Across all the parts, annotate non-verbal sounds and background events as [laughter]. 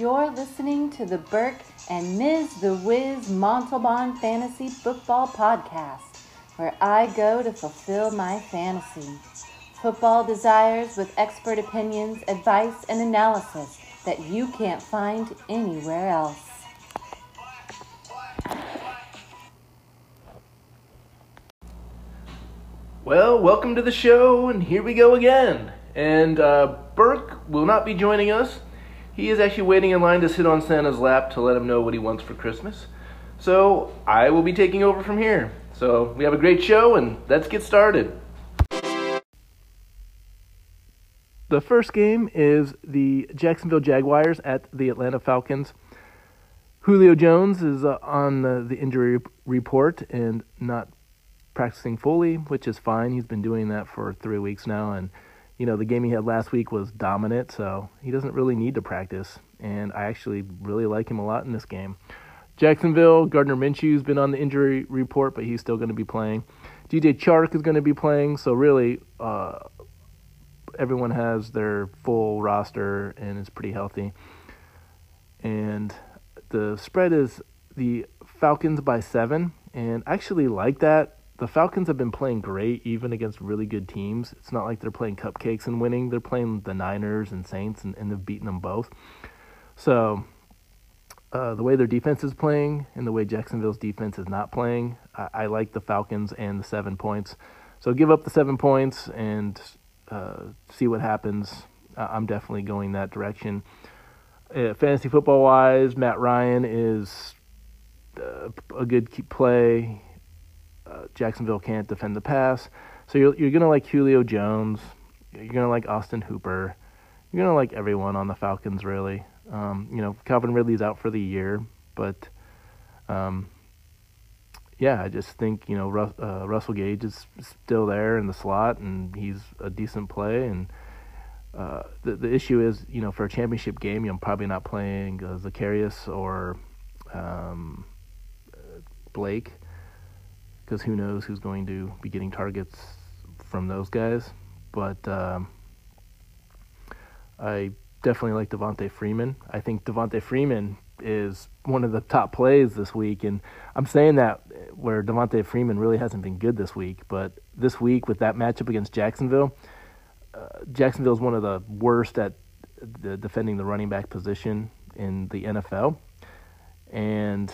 You're listening to the Burke and Ms. The Wiz Montalban Fantasy Football Podcast, where I go to fulfill my fantasy. Football desires with expert opinions, advice, and analysis that you can't find anywhere else. Well, welcome to the show, and here we go again. And uh, Burke will not be joining us. He is actually waiting in line to sit on Santa's lap to let him know what he wants for Christmas. So I will be taking over from here. So we have a great show, and let's get started. The first game is the Jacksonville Jaguars at the Atlanta Falcons. Julio Jones is uh, on the, the injury report and not practicing fully, which is fine. He's been doing that for three weeks now, and you know the game he had last week was dominant, so he doesn't really need to practice. And I actually really like him a lot in this game. Jacksonville, Gardner Minshew's been on the injury report, but he's still going to be playing. DJ Chark is going to be playing, so really, uh, everyone has their full roster and is pretty healthy. And the spread is the Falcons by seven, and I actually like that the Falcons have been playing great even against really good teams. It's not like they're playing cupcakes and winning. They're playing the Niners and Saints and, and they've beaten them both. So uh, the way their defense is playing and the way Jacksonville's defense is not playing, I, I like the Falcons and the seven points. So give up the seven points and uh, see what happens. I'm definitely going that direction. Uh, fantasy football wise, Matt Ryan is uh, a good play uh, Jacksonville can't defend the pass. So you're you're gonna like Julio Jones. You're gonna like Austin Hooper. You're gonna like everyone on the Falcons, really. Um, you know, Calvin Ridley's out for the year, but um, yeah, I just think you know uh, Russell Gage is still there in the slot, and he's a decent play. And uh, the the issue is, you know, for a championship game, I'm probably not playing uh, Zaccheaus or um, Blake because who knows who's going to be getting targets from those guys. But um, I definitely like Devonta Freeman. I think Devonta Freeman is one of the top plays this week, and I'm saying that where Devonta Freeman really hasn't been good this week, but this week with that matchup against Jacksonville, uh, Jacksonville is one of the worst at the defending the running back position in the NFL, and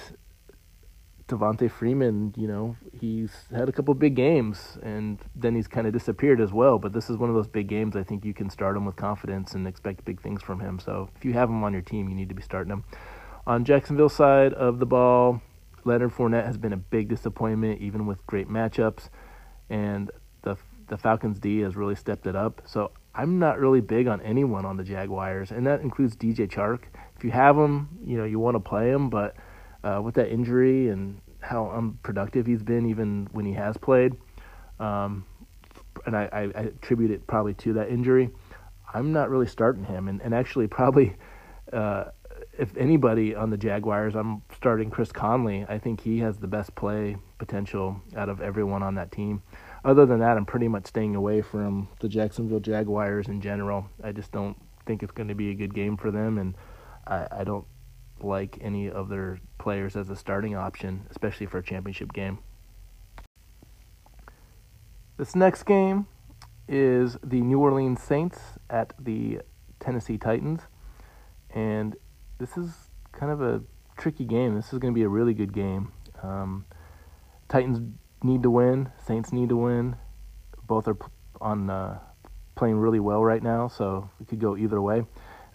Devonta Freeman, you know, he's had a couple big games and then he's kind of disappeared as well. But this is one of those big games I think you can start him with confidence and expect big things from him. So if you have him on your team, you need to be starting him. On Jacksonville side of the ball, Leonard Fournette has been a big disappointment, even with great matchups, and the the Falcons D has really stepped it up. So I'm not really big on anyone on the Jaguars, and that includes DJ Chark. If you have him, you know you want to play him, but uh, with that injury and how unproductive he's been, even when he has played, um, and I, I, attribute it probably to that injury. I'm not really starting him, and, and actually probably, uh, if anybody on the Jaguars, I'm starting Chris Conley. I think he has the best play potential out of everyone on that team. Other than that, I'm pretty much staying away from the Jacksonville Jaguars in general. I just don't think it's going to be a good game for them, and I, I don't like any of their players as a starting option, especially for a championship game. This next game is the New Orleans Saints at the Tennessee Titans. And this is kind of a tricky game. This is going to be a really good game. Um, Titans need to win, Saints need to win. Both are on uh, playing really well right now, so it could go either way.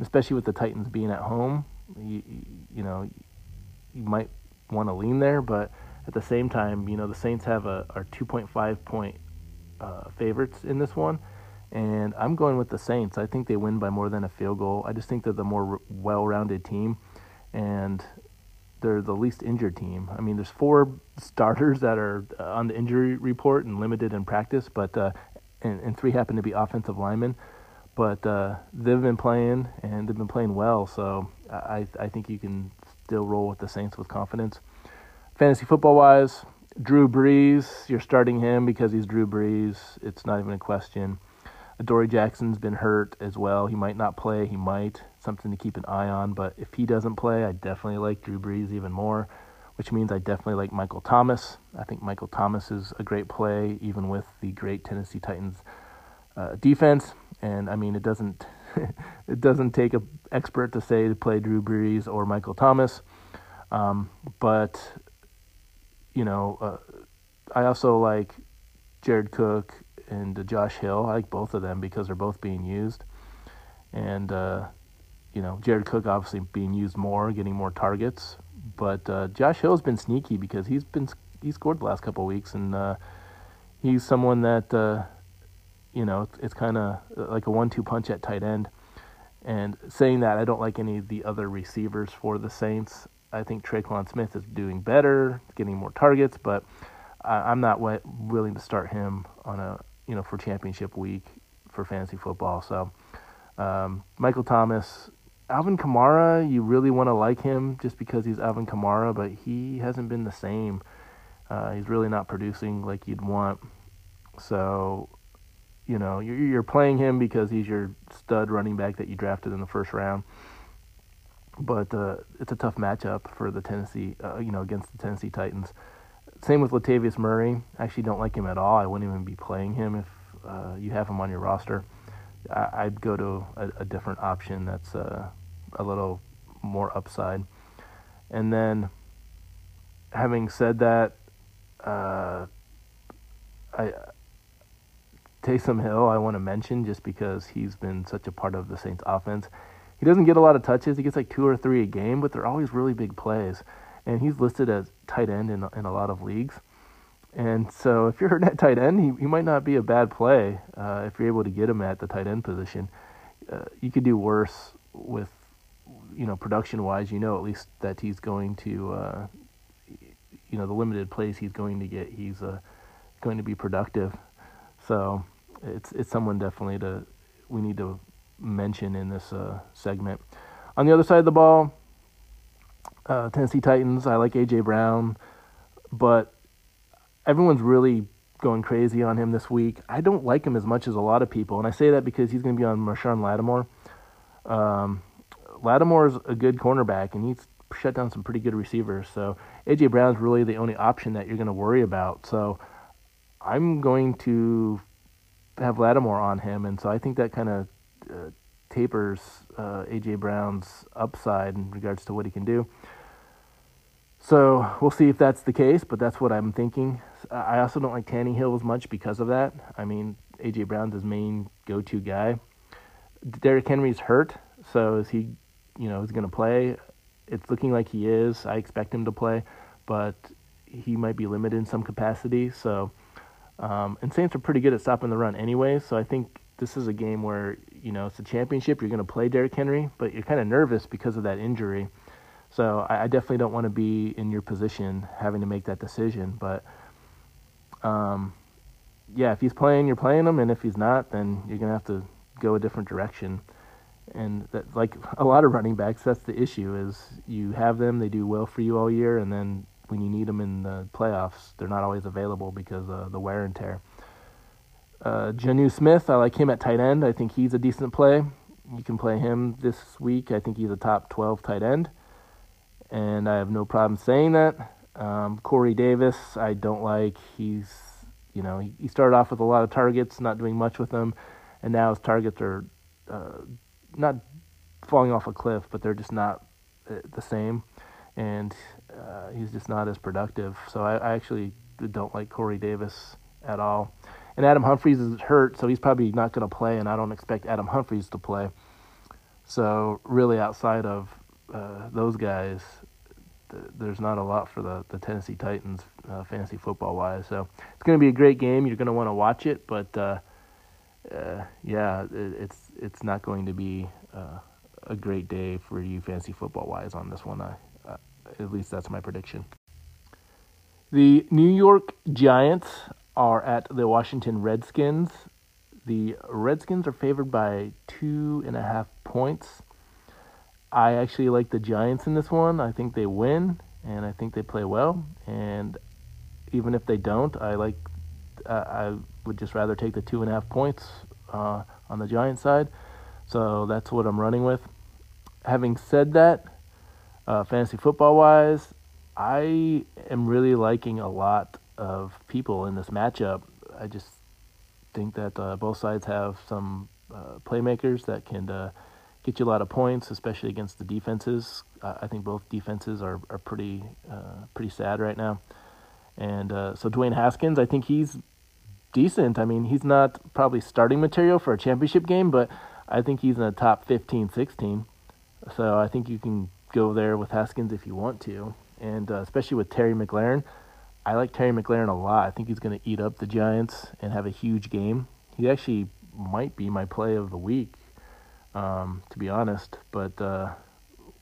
especially with the Titans being at home, you, you know, you might want to lean there, but at the same time, you know, the Saints have a are 2.5 point uh, favorites in this one, and I'm going with the Saints. I think they win by more than a field goal. I just think they're the more well-rounded team, and they're the least injured team. I mean, there's four [laughs] starters that are uh, on the injury report and limited in practice, but uh, and, and three happen to be offensive linemen. But uh, they've been playing and they've been playing well, so I I think you can still roll with the Saints with confidence. Fantasy football wise, Drew Brees, you're starting him because he's Drew Brees. It's not even a question. Dory Jackson's been hurt as well. He might not play. He might. Something to keep an eye on. But if he doesn't play, I definitely like Drew Brees even more, which means I definitely like Michael Thomas. I think Michael Thomas is a great play, even with the great Tennessee Titans uh, defense. And I mean, it doesn't [laughs] it doesn't take an expert to say to play Drew Brees or Michael Thomas. Um, but you know, uh, I also like Jared Cook and Josh Hill. I like both of them because they're both being used. And, uh, you know, Jared Cook obviously being used more, getting more targets. But uh, Josh Hill's been sneaky because he's been he scored the last couple of weeks, and uh, he's someone that uh, you know it's, it's kind of like a one-two punch at tight end. And saying that, I don't like any of the other receivers for the Saints. I think Tre'Quan Smith is doing better, getting more targets, but I, am not willing to start him on a you know for championship week for fantasy football. So um, Michael Thomas, Alvin Kamara, you really want to like him just because he's Alvin Kamara, but he hasn't been the same. Uh, he's really not producing like you'd want. So you know you're, playing him because he's your stud running back that you drafted in the first round but uh, it's a tough matchup for the Tennessee, uh, you know, against the Tennessee Titans. Same with Latavius Murray. I actually don't like him at all. I wouldn't even be playing him if uh, you have him on your roster. I- would go to a, a different option that's uh, a little more upside. And then, having said that, uh, I Taysom Hill I want to mention just because he's been such a part of the Saints offense. He doesn't get a lot of touches. He gets like two or three a game, but they're always really big plays. And he's listed as tight end in in a lot of leagues. And so if you're at tight end, he, he might not be a bad play uh, if you're able to get him at the tight end position. Uh, you could do worse with, you know, production wise. You know at least that he's going to, uh, you know, the limited plays he's going to get, he's uh, going to be productive. So it's it's someone definitely to we need to mention in this uh, segment. On the other side of the ball, uh, Tennessee Titans. I like AJ Brown, but everyone's really going crazy on him this week. I don't like him as much as a lot of people, and I say that because he's going to be on Marshon Lattimore. Um, Lattimore's a good cornerback, and he's shut down some pretty good receivers. So AJ Brown's really the only option that you're going to worry about. So I'm going to have Lattimore on him, and so I think that kind of uh, tapers uh, AJ Brown's upside in regards to what he can do. So we'll see if that's the case, but that's what I'm thinking. I also don't like Tannehill as much because of that. I mean, AJ Brown's his main go-to guy. Derrick Henry's hurt, so is he, you know, is going to play? It's looking like he is. I expect him to play, but he might be limited in some capacity. So, um, and Saints are pretty good at stopping the run anyway. So I think this is a game where you know it's a championship. You're going to play Derrick Henry, but you're kind of nervous because of that injury. So I, I definitely don't want to be in your position having to make that decision. But um, yeah, if he's playing, you're playing him, and if he's not, then you're going to have to go a different direction. And that, like [laughs] a lot of running backs, that's the issue: is you have them, they do well for you all year, and then when you need them in the playoffs, they're not always available because of the wear and tear. Uh, Jonnu Smith, I like him at tight end. I think he's a decent play. You can play him this week. I think he's a top 12 tight end. And I have no problem saying that. Um, Corey Davis, I don't like. He's, you know, he, he, started off with a lot of targets, not doing much with them. And now his targets are uh, not falling off a cliff, but they're just not uh, the same. And uh, he's just not as productive. So I, I actually don't like Corey Davis at all. And Adam Humphries is hurt, so he's probably not going to play, and I don't expect Adam Humphries to play. So really, outside of uh, those guys, th- there's not a lot for the, the Tennessee Titans uh, fantasy football wise. So it's going to be a great game. You're going to want to watch it, but uh, uh yeah, it, it's it's not going to be uh, a great day for you fantasy football wise on this one. I, at least that's my prediction. The New York Giants are at the Washington Redskins. The Redskins are favored by two and a half points. I actually like the Giants in this one. I think they win, and I think they play well. And even if they don't, I like. Uh, I would just rather take the two and a half points uh, on the Giants side. So that's what I'm running with. Having said that, uh, fantasy football wise, I am really liking a lot of people in this matchup. I just think that uh, both sides have some uh, playmakers that can uh, get you a lot of points, especially against the defenses. I think both defenses are are pretty uh, pretty sad right now. And uh, so Dwayne Haskins, I think he's decent. I mean, he's not probably starting material for a championship game, but I think he's in the top 15, 16. So I think you can go there with Haskins if you want to, and uh, especially with Terry McLaurin. I like Terry McLaurin a lot. I think he's going to eat up the Giants and have a huge game. He actually might be my play of the week, um, to be honest. But uh,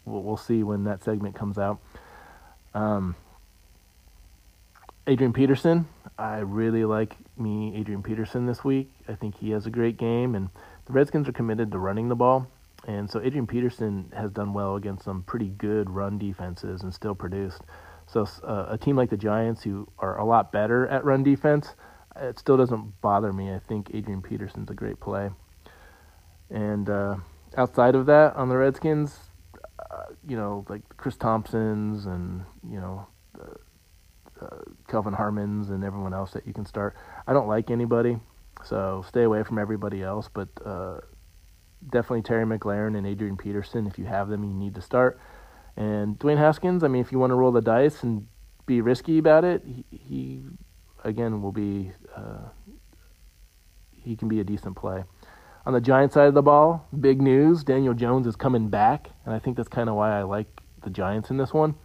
we'll, we'll, see when that segment comes out. Um, Adrian Peterson, I really like me Adrian Peterson this week. I think he has a great game, and the Redskins are committed to running the ball. And so Adrian Peterson has done well against some pretty good run defenses and still produced. So uh, a team like the Giants, who are a lot better at run defense, it still doesn't bother me. I think Adrian Peterson's a great play. And uh, outside of that, on the Redskins, uh, you know, like Chris Thompson's and you know, uh, uh, Kelvin Harmon's and everyone else that you can start. I don't like anybody, so stay away from everybody else. But uh, definitely Terry McLaurin and Adrian Peterson. If you have them, you need to start. And Dwayne Haskins, I mean, if you want to roll the dice and be risky about it, he, he again will be uh, he can be a decent play. On the Giant side of the ball, big news: Daniel Jones is coming back, and I think that's kind of why I like the Giants in this one.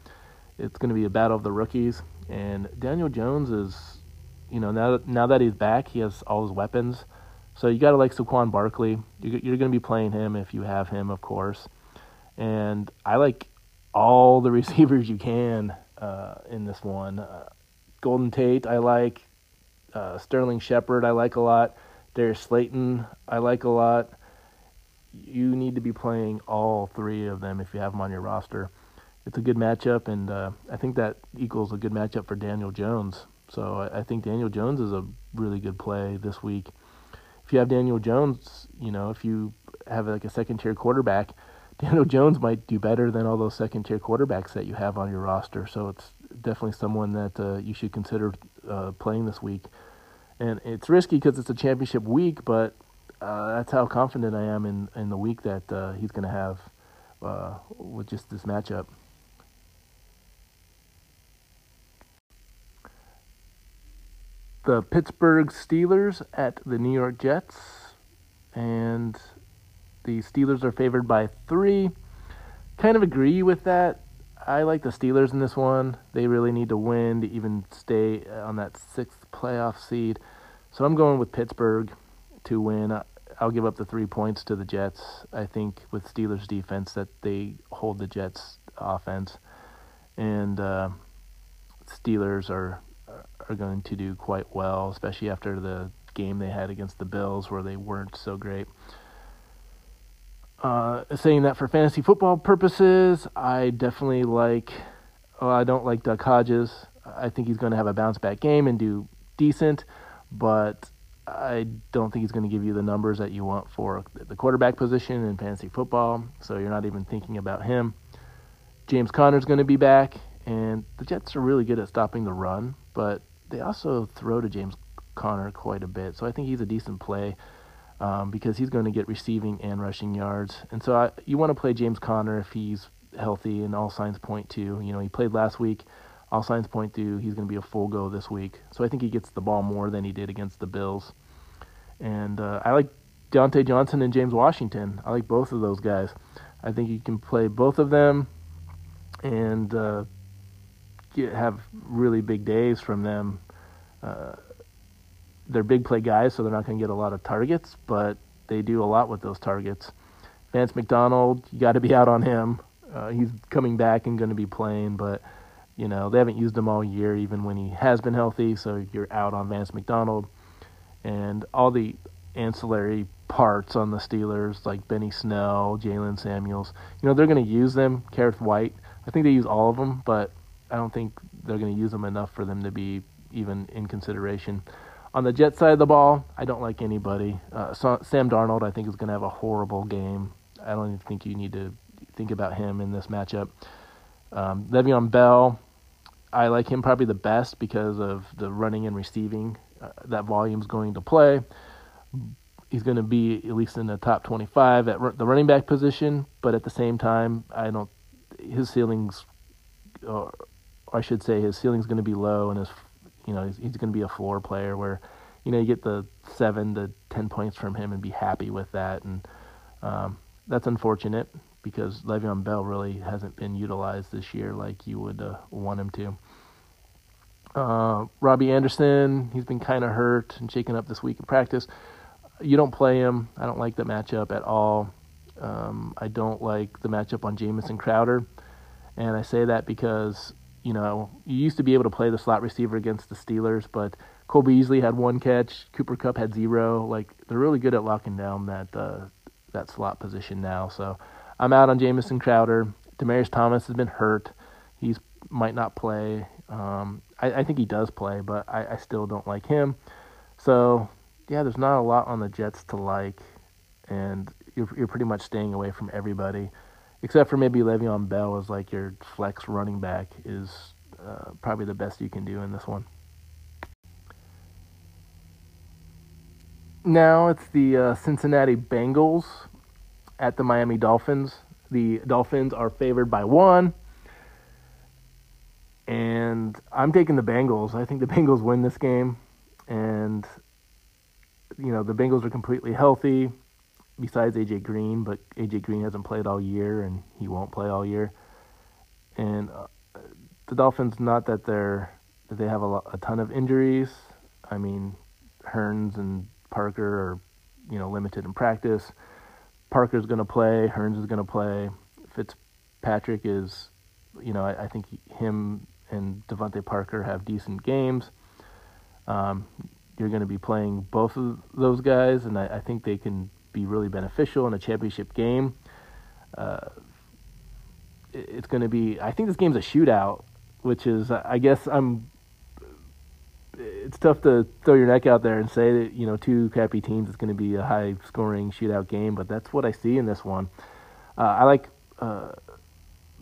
It's going to be a battle of the rookies, and Daniel Jones is, you know, now that, now that he's back, he has all his weapons. So you got to like Saquon Barkley. You're, going to be playing him if you have him, of course. And I like all the [laughs] receivers you can uh, in this one. Uh, Golden Tate, I like. Uh, Sterling Shepard, I like a lot. Darius Slayton, I like a lot. You need to be playing all three of them if you have them on your roster. It's a good matchup, and uh, I think that equals a good matchup for Daniel Jones. So I, I think Daniel Jones is a really good play this week. If you have Daniel Jones, you know, if you have like a second tier quarterback, [laughs] Daniel Jones might do better than all those second tier quarterbacks that you have on your roster. So it's definitely someone that uh, you should consider uh, playing this week. And it's risky because it's a championship week, but uh, that's how confident I am in, in the week that uh, he's going to have uh, with just this matchup. The Pittsburgh Steelers at the New York Jets. And the Steelers are favored by three. Kind of agree with that. I like the Steelers in this one. They really need to win to even stay on that sixth playoff seed. So I'm going with Pittsburgh to win. I'll give up the three points to the Jets. I think with Steelers defense that they hold the Jets offense, and uh, Steelers are are going to do quite well, especially after the game they had against the Bills where they weren't so great. Uh, saying that for fantasy football purposes, I definitely like. Well, I don't like Duck Hodges. I think he's going to have a bounce back game and do decent, but I don't think he's going to give you the numbers that you want for the quarterback position in fantasy football. So you're not even thinking about him. James Conner's going to be back, and the Jets are really good at stopping the run, but they also throw to James Conner quite a bit. So I think he's a decent play um, because he's going to get receiving and rushing yards. And so I, you want to play James Conner if he's healthy, and all signs point to. You know, he played last week. All signs point to he's going to be a full go this week. So I think he gets the ball more than he did against the Bills. And uh, I like Diontae Johnson and James Washington. I like both of those guys. I think you can play both of them and uh, get, have really big days from them. Uh, they're big play guys, so they're not going to get a lot of targets, but they do a lot with those targets. Vance McDonald, you got to be out on him. Uh, he's coming back and going to be playing, but you know they haven't used him all year, even when he has been healthy. So you're out on Vance McDonald, and all the ancillary parts on the Steelers, like Benny Snell, Jaylen Samuels. You know they're going to use them. Kerrith Whyte, I think they use all of them, but I don't think they're going to use them enough for them to be even in consideration. On the Jet side of the ball, I don't like anybody. Uh, Sam Darnold, I think, is going to have a horrible game. I don't even think you need to think about him in this matchup. Um, Le'Veon Bell, I like him probably the best because of the running and receiving. Uh, that volume's going to play. He's going to be at least in the top 25 at the running back position, but at the same time, I don't. His ceilings, or I should say, his ceiling's going to be low, and his, you know, he's, he's going to be a floor player where, you know, you get the seven to ten points from him and be happy with that, and um, that's unfortunate because Le'Veon Bell really hasn't been utilized this year like you would uh, want him to. Uh, Robbie Anderson, he's been kind of hurt and shaken up this week in practice. You don't play him. I don't like the matchup at all. Um, I don't like the matchup on Jamison Crowder. And I say that because, you know, you used to be able to play the slot receiver against the Steelers, but Cole Beasley had one catch, Cooper Kupp had zero. Like, they're really good at locking down that uh, that slot position now. So I'm out on Jamison Crowder. Demaryius Thomas has been hurt. He's might not play. Um, I, I, think he does play, but I, I, still don't like him. So yeah, there's not a lot on the Jets to like, and you're you're pretty much staying away from everybody, except for maybe Le'Veon Bell as like your flex running back is uh, probably the best you can do in this one. Now it's the uh, Cincinnati Bengals at the Miami Dolphins. The Dolphins are favored by one. And I'm taking the Bengals. I think the [laughs] Bengals win this game. And, you know, the Bengals are completely healthy, besides A.J. Green, but A.J. Green hasn't played all year, and he won't play all year. And uh, the Dolphins, not that they're that they have a, lot, a ton of injuries. I mean, Hurns and Parker are, you know, limited in practice. Parker's going to play. Hurns is going to play. Fitzpatrick is, you know, I, I think him and DeVante Parker have decent games. Um, you're going to be playing both of those guys, and I, I, think they can be really beneficial in a championship game. Uh, it's going to be. I think this game's a shootout, which is, I guess, I'm it's tough to throw your neck out there and say that you know two crappy teams is going to be a high scoring shootout game, but that's what I see in this one. Uh, I like uh,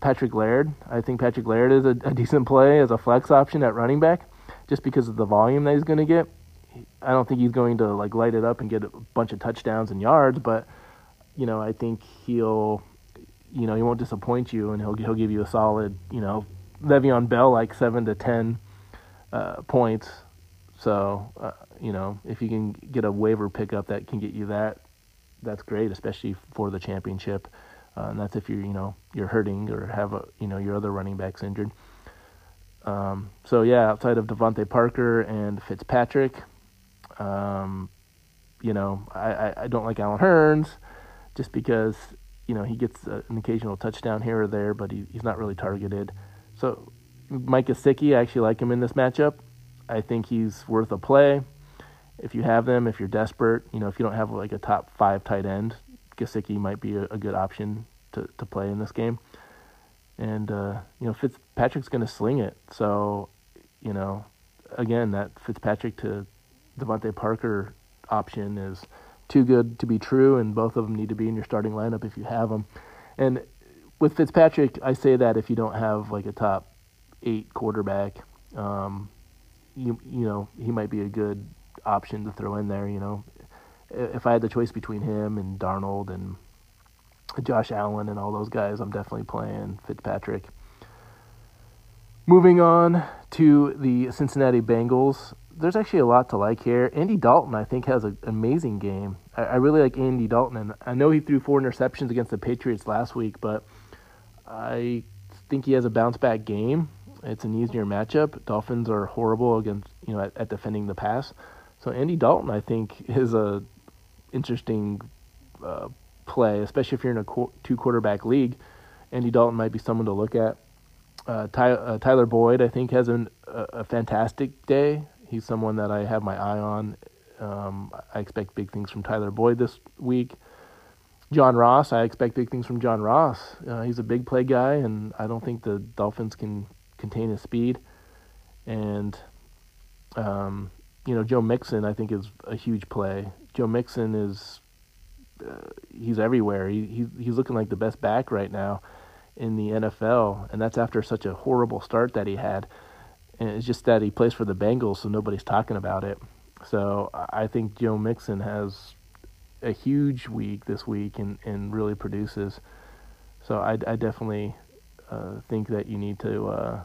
Patrick Laird. I think Patrick Laird is a, a, decent play as a flex option at running back, just because of the volume that he's going to get. I don't think he's going to like light it up and get a bunch of touchdowns and yards, but you know I think he'll, you know, he won't disappoint you and he'll he'll give you a solid, you know, Le'Veon Bell like seven to ten uh, points. So, uh, you know, if you can get a waiver pickup that can get you that, that's great, especially for the championship. Uh, and that's if you're, you know, you're hurting or have a, you know, your other running backs injured. Um, so yeah, outside of DeVante Parker and Fitzpatrick, um, you know, I, I, don't like Allen Hurns just because, you know, he gets an occasional touchdown here or there, but he, he's not really targeted. So Mike Gesicki, I actually like him in this matchup. I think he's worth a play. If you have them, if you're desperate, you know, if you don't have like a top five tight end, Gesicki might be a, a good option to, to play in this game. And uh, you know, Fitzpatrick's going to sling it. So, you know, again, that Fitzpatrick to DeVante Parker option is too good to be true, and both of them need to be in your starting lineup if you have them. And with Fitzpatrick, I say that if you don't have like a top eight quarterback, um, you you know he might be a good option to throw in there. You know, if I had the choice between him and Darnold and Josh Allen and all those guys, I'm definitely playing Fitzpatrick. Moving on to the Cincinnati Bengals, there's actually a lot to like here. Andy Dalton, I think, has an amazing game. I, I really like Andy Dalton, and I know he threw four interceptions against the Patriots last week, but I think he has a bounce back game. It's an easier matchup. Dolphins are horrible against you know at, at defending the pass. So Andy Dalton, I think, [laughs] is a interesting uh, play, especially if you're in a qu- two quarterback league. Andy Dalton might be someone to look at. Uh, Ty- uh, Tyler Boyd, I think, has an, a, a, fantastic day. He's someone that I have my eye on. Um, I expect big things from Tyler Boyd this week. John Ross, I expect big things from John Ross. Uh, he's a big play guy, and I don't think the Dolphins can contain his speed. And, um, you know, Joe Mixon, I think, is a huge play. Joe Mixon is uh, he's everywhere. He, he's he's looking like the best back right now in the NFL, and that's after such a horrible start that he had. And it's just that he plays for the Bengals, so nobody's talking about it. So I think Joe Mixon has a huge week this week and, and really produces. So I, I definitely uh, think that you need to uh,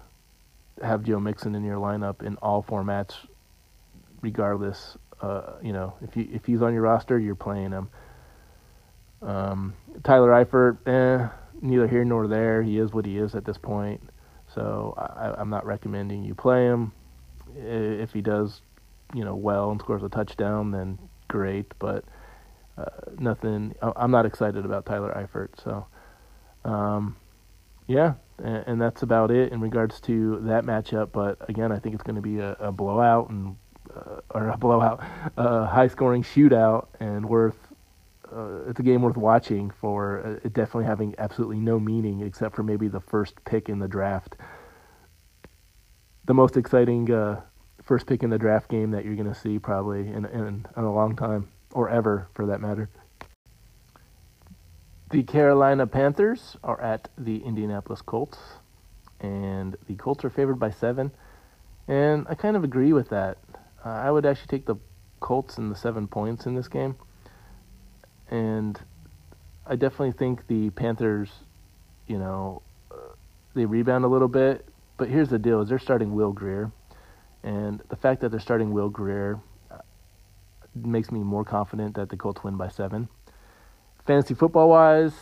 have Joe Mixon in your lineup in all formats, regardless. Uh, you know, if you if he's on your roster, you're playing him. Um, Tyler Eifert, eh, neither here nor there. He is what he is at this point. So I, I'm not recommending you play him. If he does, you know, well and scores a touchdown, then great. But uh, nothing. I'm not excited about Tyler Eifert. So, um, yeah, and, and, that's about it in regards to that matchup. But again, I think it's going to be a, a blowout and uh, or a blowout, a high scoring shootout, and worth uh, it's a game worth watching for uh, definitely having absolutely no meaning except for maybe the first pick in the draft. The most exciting uh, first pick in the draft game that you're going to see probably in, in, in a long time, or ever for that matter. The Carolina Panthers are at the Indianapolis Colts, and the Colts are favored by seven. And I kind of agree with that. Uh, I would actually take the Colts and the seven points in this game and I definitely think the Panthers, you know, uh, they rebound a little bit. But here's the deal: is they're starting Will Greer, and the fact that they're starting Will Grier uh, makes me more confident that the Colts win by seven. Fantasy football wise,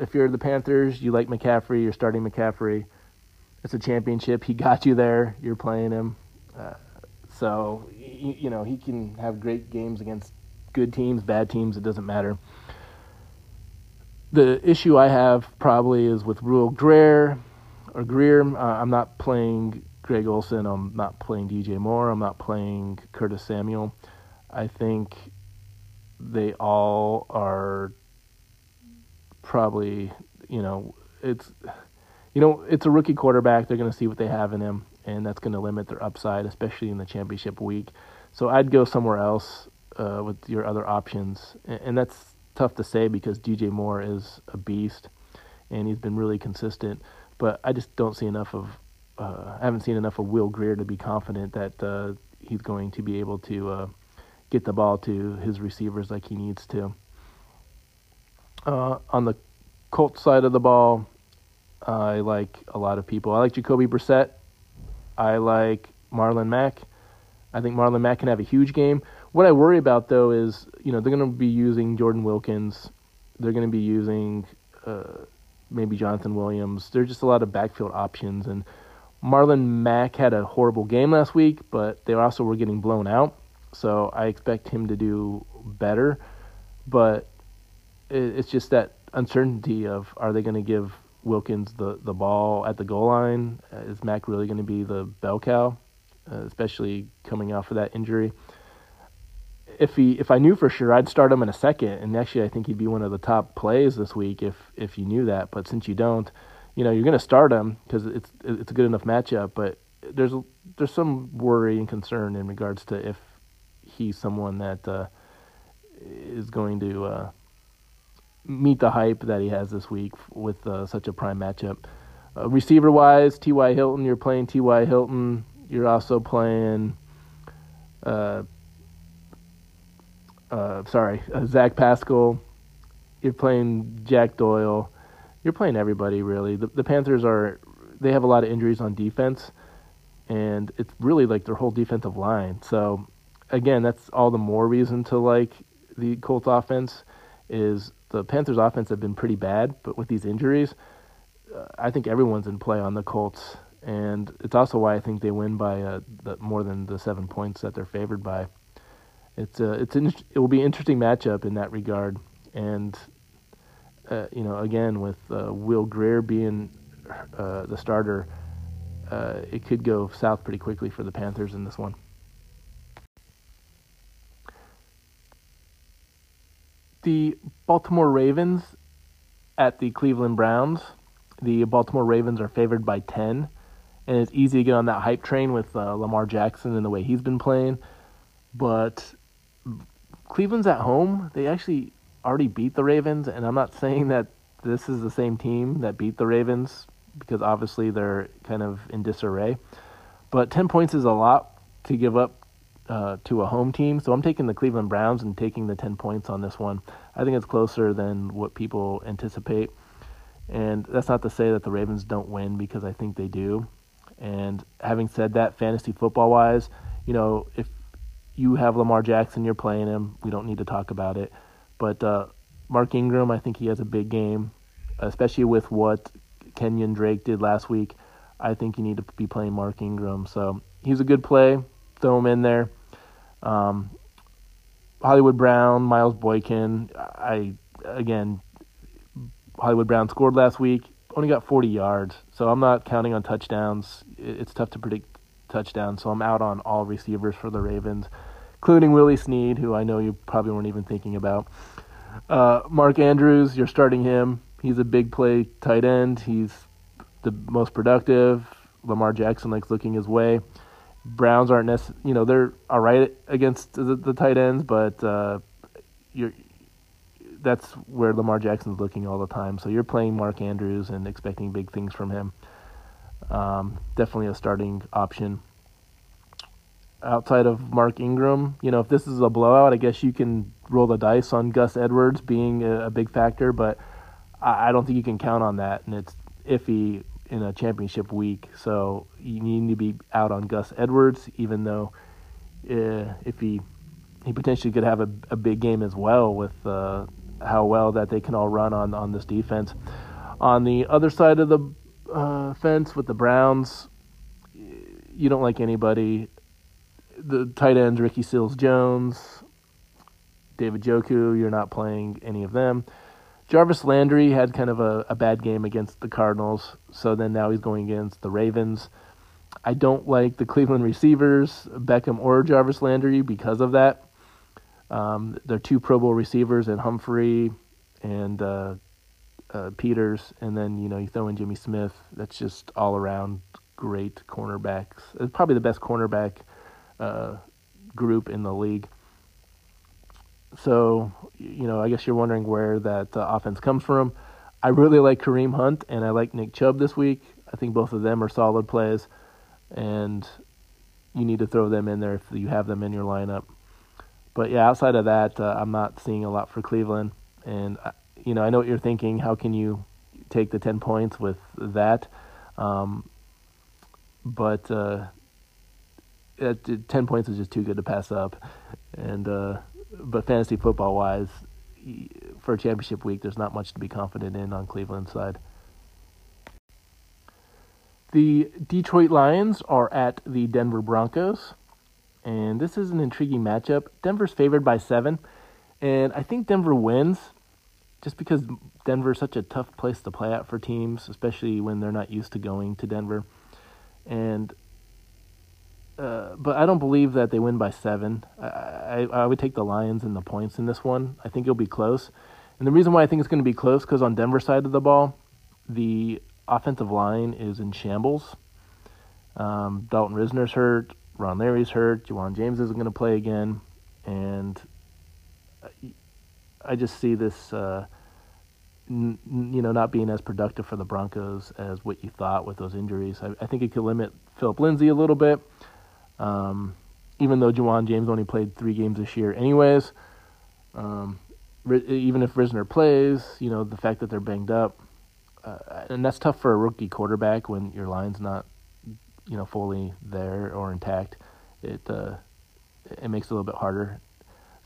if you're the Panthers, you like McCaffrey, you're starting McCaffrey. It's a championship. He got you there. You're playing him. Uh, so, you, you know, he can have great games against good teams, bad teams, it doesn't matter. The issue I have probably is with Will Grier or Greer. Uh, I'm not playing Greg Olsen. I'm not playing DJ Moore. I'm not playing Curtis Samuel. I think they all are probably, you know, it's you know, it's a rookie quarterback. They're going to see what they have in him, and that's going to limit their upside, especially in the championship week. So I'd go somewhere else uh, with your other options, and, and that's tough to say because DJ Moore is a beast, and he's been really consistent. But I just don't see enough of, uh, I haven't seen enough of Will Greer to be confident that uh, he's going to be able to uh, get the ball to his receivers like he needs to. Uh, on the Colts side of the ball, I like a lot of people. I like Jacoby Brissett. I like Marlon Mack. I think Marlon Mack can have a huge game. What I worry about though is, you know, they're going to be using Jordan Wilkins. They're going to be using uh, maybe Jonathan Williams. There's just a lot of backfield options. And Marlon Mack had a horrible game last week, but they also were getting blown out. So I expect him to do better. But it's just that uncertainty of are they going to give Wilkins the, the ball at the goal line? Is Mack really going to be the bell cow, uh, especially coming off of that injury? If he if I knew for sure, I'd start him in a second. And actually, I think he'd be one of the top plays this week if if you knew that. But since you don't, you know, you're going to start him because it's it's a good enough matchup. But there's there's some worry and concern in regards to if he's someone that uh, is going to uh, meet the hype that he has this week with uh, such a prime matchup. Uh, receiver wise, T.Y. Hilton, you're playing T.Y. Hilton. You're also playing uh, sorry, uh, Zach Pascal. You're playing Jack Doyle. You're playing everybody really. The, the Panthers are they have a lot of injuries on defense, and it's really like their whole defensive line. So again, that's all the more reason to like the Colts offense. Is the Panthers offense have been pretty bad, but with these injuries, uh, I think everyone's in play on the Colts, and it's also why I think they win by uh, the, more than the seven points that they're favored by it's a it's an it will be an interesting matchup in that regard, and uh, you know again with uh, Will Greer being uh, the starter, uh, it could go south pretty quickly for the Panthers in this one. The Baltimore Ravens at the Cleveland Browns. The Baltimore Ravens are favored by ten, and it's easy to get on that hype train with uh, Lamar Jackson and the way he's been playing but Cleveland's at home. They actually already beat the Ravens, and I'm not saying that this is the same team that beat the Ravens because obviously they're kind of in disarray. But 10 points is a lot to give up uh, to a home team. So I'm taking the Cleveland Browns and taking the 10 points on this one. I think it's closer than what people anticipate. And that's not to say that the Ravens don't win because I think they do. And having said that, fantasy football wise, you know, if you have Lamar Jackson, you're playing him. We don't need to talk about it. But uh, Mark Ingram, I think he has a big game, especially with what Kenyan Drake did last week. I think you need to be playing Mark Ingram. So he's a good play. Throw him in there. Um, Hollywood Brown, Miles Boykin. I again, Hollywood Brown scored last week. Only got 40 yards, so I'm not counting on touchdowns. It's tough to predict touchdowns, so I'm out on all receivers for the Ravens, including Willie Snead, who I know you probably weren't even thinking about. Uh, Mark Andrews, you're starting him. He's a big play tight end. He's the most productive. Lamar Jackson likes looking his way. Browns aren't necessarily, you know, they're all right against the, the tight ends, but uh, you're that's where Lamar Jackson's looking all the time. So you're playing Mark Andrews and expecting big things from him. Um, definitely a starting option. Outside of Mark Ingram, you know, if this is a blowout, I guess you can roll the dice on Gus Edwards being a, a big factor, but I, I don't think you can count on that, and it's iffy in a championship week. So you need to be out on Gus Edwards, even though uh, if he he potentially could have a, a big game as well with uh, how well that they can all run on on this defense. On the other side of the uh, fence with the Browns, you don't like anybody. The tight ends, Ricky Seals Jones, David Njoku, you're not playing any of them. Jarvis Landry had kind of a, a bad game against the Cardinals, so then now he's going against the Ravens. I don't like the Cleveland receivers, Beckham or Jarvis Landry, because of that. Um, they're two Pro Bowl receivers, and Humphrey and uh, uh, Peters, and then you know you throw in Jimmy Smith. That's just all around great cornerbacks. It's probably the best cornerback uh, group in the league. So, you know, I guess you're wondering where that uh, offense comes from. I really like Kareem Hunt and I like Nick Chubb this week. I think both of them are solid plays, and you need to throw them in there if you have them in your lineup. But yeah, outside of that, uh, I'm not seeing a lot for Cleveland. And, uh, you know, I know what you're thinking. How can you take the 10 points with that? Um, but uh, 10 points is just too good to pass up. And, uh, but fantasy football wise, for championship week, there's not much to be confident in on Cleveland's side. The Detroit Lions are at the Denver Broncos, and this is an intriguing matchup. Denver's favored by seven, and I think Denver wins just because Denver's such a tough place to play at for teams, especially when they're not used to going to Denver. And uh, but I don't believe that they win by seven. I, I, I would take the Lions and the points in this one. I think it'll be close, and the reason why I think it's going to be close because on Denver side of the ball, the offensive line is in shambles. Um, Dalton Risner's hurt, Ron Leary's hurt, Ja'Wuan James isn't going to play again, and I just see this. Uh, you know, not being as productive for the Broncos as what you thought with those injuries. I, I think it could limit Philip Lindsay a little bit. Um, even though Ja'Wuan James only played three games this year, anyways. Um, even if Risner plays, you know the fact that they're banged up, uh, and that's tough for a rookie quarterback when your line's not, you know, fully there or intact. It uh, it makes it a little bit harder.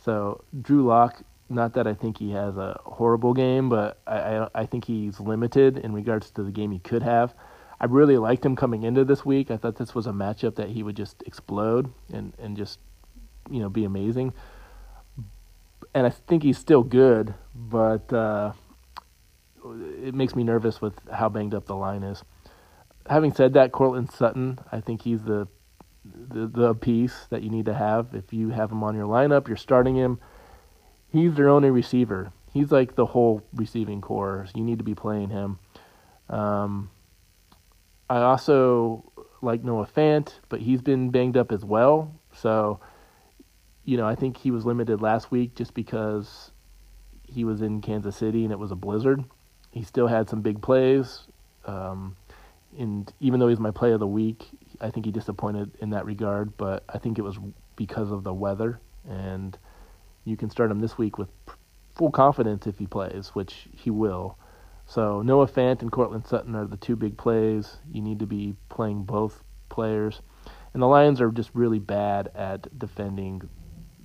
So Drew Lock, not that I think he has a horrible game, but I I, I think he's limited in regards to the game he could have. I really liked him coming into this week. I thought this was a matchup that he would just explode and, and just, you know, be amazing. And I think he's still good, but uh, it makes me nervous with how banged up the line is. Having said that, Courtland Sutton, I think he's the, the the piece that you need to have. If you have him on your lineup, you're starting him. He's their only receiver. He's like the whole receiving corps. You need to be playing him. Um, I also like Noah Fant, but he's been banged up as well. So you know, I think he was limited last week just because he was in Kansas City and it was a blizzard. He still had some big plays. Um, and even though he's my play of the week, I think he disappointed in that regard. But I think it was because of the weather. And you can start him this week with full confidence if he plays, which he will. So Noah Fant and Courtland Sutton are the two big plays. You need to be playing both players. And the Lions are just really bad at defending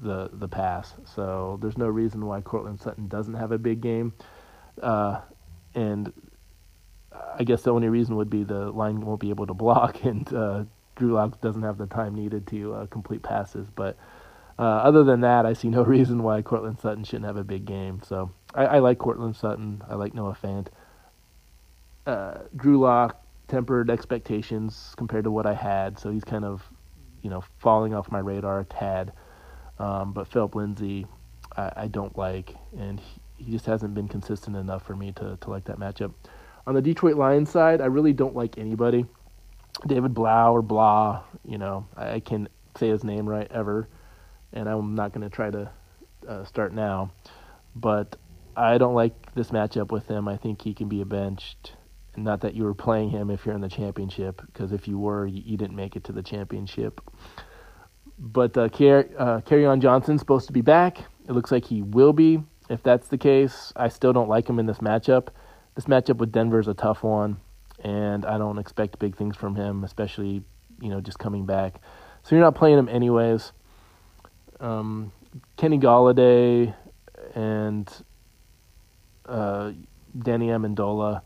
the the pass. So there's no reason why Courtland Sutton doesn't have a big game. Uh, and I guess the only reason would be the line won't be able to block, [laughs] and uh, Drew Lock doesn't have the time needed to uh, complete passes. But uh, other than that, I see no [laughs] reason why Courtland Sutton shouldn't have a big game. So I, I like Courtland Sutton. I like Noah Fant. Uh, Drew Lock tempered expectations compared to what I had, so he's kind of, you know, falling off my radar a tad. Um, but Philip Lindsay, I, I, don't like, and he, he, just hasn't been consistent enough for me to, to like that matchup. On the Detroit Lions side, I really don't like anybody. David Blau or Blah, you know, I, I can't say his name right ever, and I'm not going to try to uh, start now. But I don't like this matchup with him. I think he can be a benched. Not that you were playing him if you're in the championship, because if you were, you, you didn't make it to the championship. But uh, uh, Kerryon Johnson's supposed to be back. It looks like he will be. If that's the case, I still don't like him in this matchup. This matchup with Denver is a tough one, and I don't expect big things from him, especially you know just coming back. So you're not playing him anyways. Um, Kenny Golladay and uh, Danny Amendola.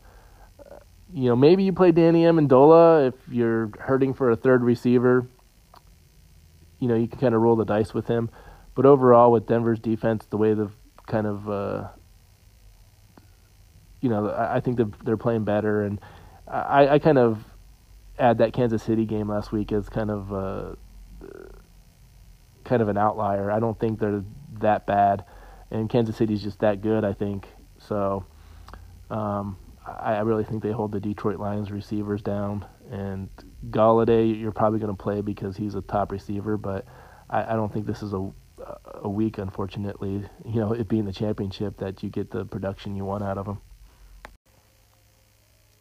You know, maybe you play Danny Amendola if you're hurting for a third receiver you know you can kind of roll the dice with him. But overall, with Denver's defense, the way they've kind of, uh, you know, I, I think they're, they're playing better, and I, I kind of add that Kansas City game last week as kind of uh, kind of an outlier. I don't think they're that bad, and Kansas City's just that good. I think so. Um, I, I really think they hold the Detroit Lions receivers down, and Golladay, you're probably going to play because he's a top receiver, but I, I don't think this is a a week, unfortunately. You know, it being the championship, that you get the production you want out of him.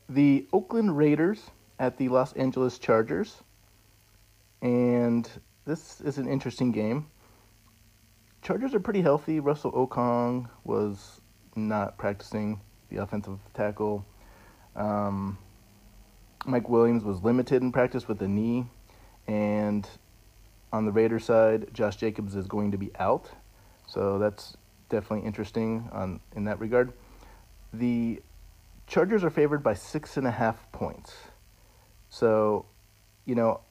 The Oakland Raiders at the Los Angeles Chargers, and this is an interesting game. Chargers are pretty healthy. Russell Okung was not practicing the offensive tackle. Um, Mike Williams was limited in practice with a knee, and on the Raiders side, Josh Jacobs is going to be out, so that's definitely interesting on in that regard. The Chargers are favored by six and a half points, so you know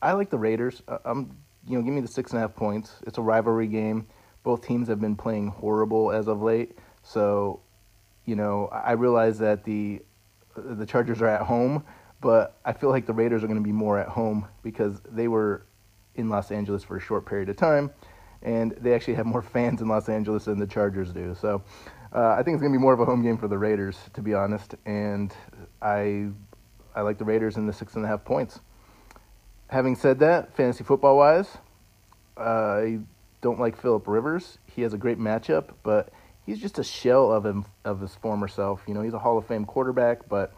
I like the Raiders. I'm you know give me the six and a half points. It's a rivalry game. Both teams have been playing horrible as of late, so you know I realize that the the Chargers are at home, but I feel like the Raiders are going to be more at home because they were in Los Angeles for a short period of time, and they actually have more [laughs] fans in Los Angeles than the Chargers do. So uh, I think it's going to be more of a home game for the Raiders, to be honest. And I I like the Raiders in the six and a half points. Having said that, fantasy football wise, uh, I don't like Philip Rivers. He has a great matchup, but he's just a shell of him of his former self. You know, he's a Hall of Fame quarterback, but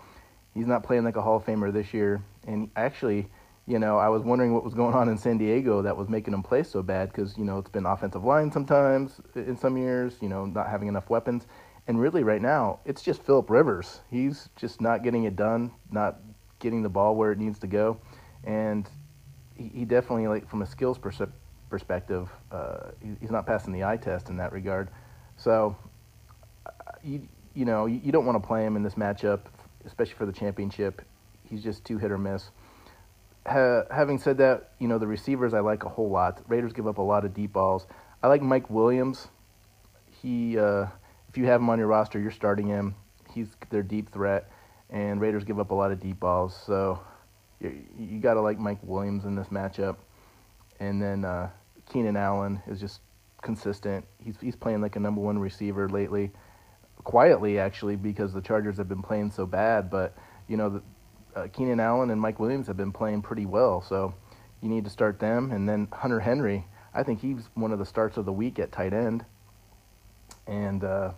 he's not playing like a Hall of Famer this year. And actually, you know, I was wondering what was going on in San Diego that was making him play so bad because you know it's been offensive line sometimes in some years. You know, not having enough weapons. And really, right now, it's just Philip Rivers. He's just not getting it done, not getting the ball where it needs to go, and he, definitely, like from a skills pers- perspective, uh, he, he's not passing the eye test in that regard. So, you you know you, don't want to play him in this matchup, especially for the championship. He's just too hit or miss. Ha, having said that, you know the receivers I like a whole lot. Raiders give up a lot of deep balls. I like Mike Williams. He, uh, if you have him on your roster, you're starting him. He's their deep threat, and Raiders give up a lot of deep balls. So you, you got to like Mike Williams in this matchup. And then uh, Keenan Allen is just consistent. He's he's playing like a number one receiver lately, quietly actually because the Chargers have been playing so bad. But you know, the, uh, Keenan Allen and Mike Williams have been playing pretty well, so you need to start them. And then Hunter Henry, I think he's one of the starts of the week at tight end, and uh,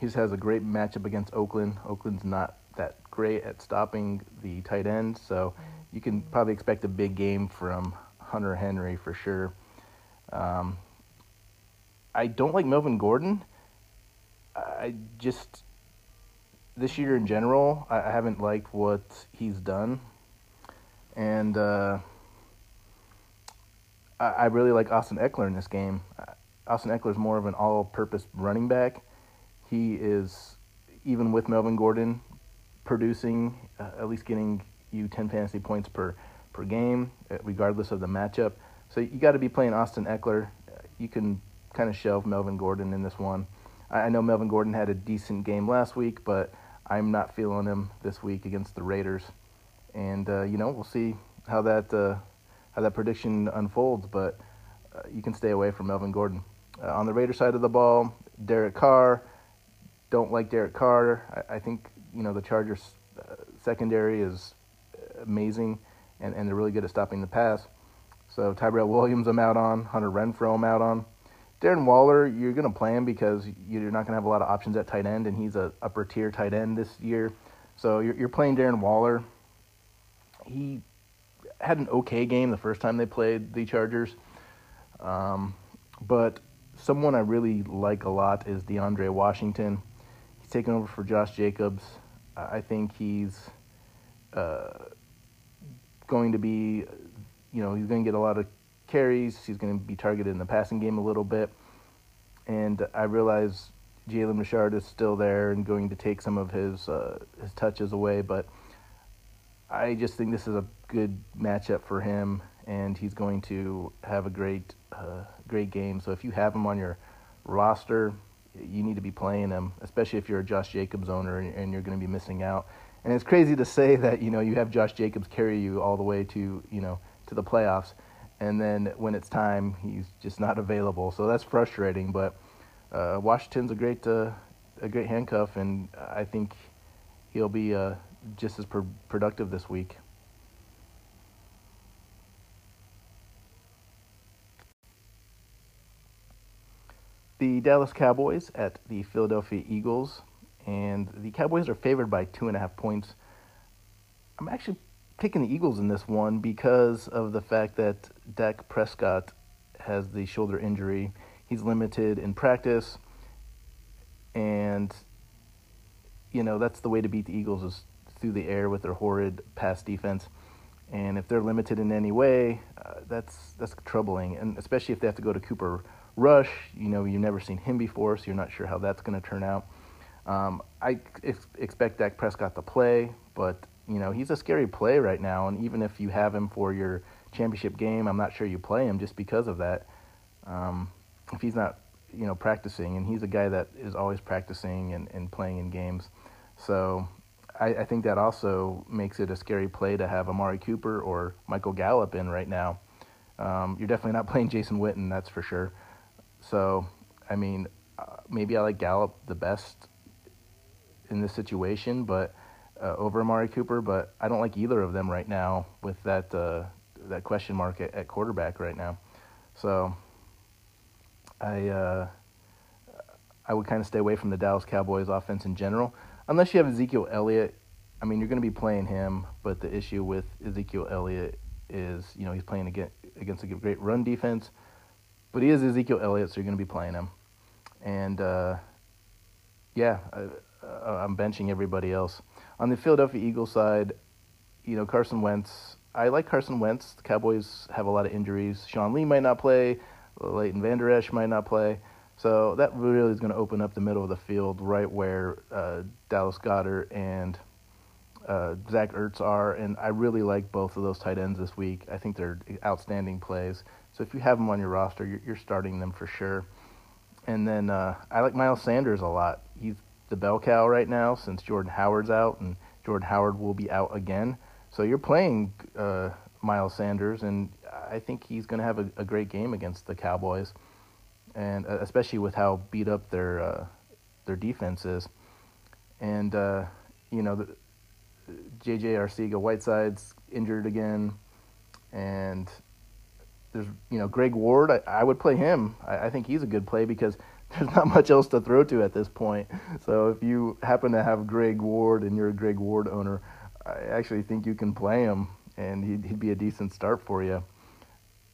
he has a great matchup against Oakland. Oakland's not that great at stopping the tight end, so you can probably expect a big game from Hunter Henry for sure. Um, I don't like Melvin Gordon. I just this year in general, I, I haven't liked what he's done, and uh, I, I really like Austin Ekeler in this game. Austin Ekeler is more of an all-purpose running back. He is even with Melvin Gordon producing, uh, at least getting you 10 fantasy points per per game, uh, regardless of the matchup. So you got to be playing Austin Ekeler. You can kind of shelve Melvin Gordon in this one. I know Melvin Gordon had a decent game last week, but I'm not feeling him this week against the Raiders. And uh, you know, we'll see how that uh, how that prediction unfolds. But uh, you can stay away from Melvin Gordon. Uh, on the Raider side of the ball, Derek Carr. Don't like Derek Carr. I, I think you know the Chargers uh, secondary is amazing, and, and they're really good at stopping the pass. So Tyrell Williams, I'm out on. Hunter Renfrow, I'm out on. Darren Waller, you're going to play him because you're not going to have a lot of options at tight end, and he's a upper tier tight end this year. So you're, you're playing Darren Waller. He had an okay game the first time they played the Chargers, um, but someone I really like a lot is DeAndre Washington. He's taking over for Josh Jacobs. I think he's uh, going to be, you know, he's going to get a lot of carries. He's going to be targeted in the passing game a little bit. And I realize Jalen Richard is still there and going to take some of his uh, his touches away, but I just think this is a good matchup for him, and he's going to have a great uh, great game. So if you have him on your roster, you need to be playing him, especially if you're a Josh Jacobs owner and, you're going to be missing out. And it's crazy to say that you know you have Josh Jacobs carry you all the way to you know to the playoffs and then when it's time, he's just not available. So that's frustrating. But uh, Washington's a great uh, a great handcuff, and I think he'll be uh, just as per- productive this week. The Dallas Cowboys at the Philadelphia Eagles, and the Cowboys are favored by two and a half points. I'm actually picking the Eagles in this one because of the fact that Dak Prescott has the shoulder injury. He's limited in practice, and you know that's the way to beat the Eagles is through the air with their horrid pass defense. And if they're limited in any way, uh, that's that's troubling, and especially if they have to go to Cooper Rush. You know, you've never seen him before, so you're not sure how that's going to turn out. Um, I ex- expect Dak Prescott to play, but you know, he's a scary play right now. And even if you have him for your championship game, I'm not sure you play him just because of that. Um, if he's not, you know, practicing, and he's a guy that is always practicing and, and playing in games. So I, I think that also makes it a scary play to have Amari Cooper or Michael Gallup in right now. Um, you're definitely not [laughs] playing Jason Witten, that's for sure. So, I mean, uh, maybe I like Gallup the best in this situation, but uh, over Amari Cooper, but I don't like either of them right now with that uh, that question mark at, at, quarterback right now. So I uh, I would kind of stay away from the Dallas Cowboys offense in general, unless you have Ezekiel Elliott. I mean, you're going to be playing him, but the issue with Ezekiel Elliott is, you know, he's playing against against a great run defense, but he is Ezekiel Elliott, so you're going to be playing him, and uh, yeah, I, I'm benching everybody else. On the Philadelphia Eagles side, you know, Carson Wentz, I like Carson Wentz. The Cowboys have a lot of injuries. Sean Lee might not play. Leighton Vander Esch might not play. So that really is going to open up the middle of the field right where uh, Dallas Goedert and uh, Zach Ertz are. And I really like both of those tight ends this week. I think they're outstanding plays. So if you have them on your roster, you're, you're starting them for sure. And then uh, I like Miles Sanders a lot. He's the bell cow right now since Jordan Howard's out, and Jordan Howard will be out again. So you're playing uh, Miles Sanders, and I think he's going to have a, a, great game against the Cowboys, and uh, especially with how beat up their uh, their defense is. And uh, you know, the, J.J. Arcega Whiteside's injured again, and there's you know Greg Ward. I, I would play him. I, I think he's a good play because there's not much else to throw to at this point. So if you happen to have Greg Ward and you're a Greg Ward owner, I actually think you can play him and he'd, he'd be a decent start for you.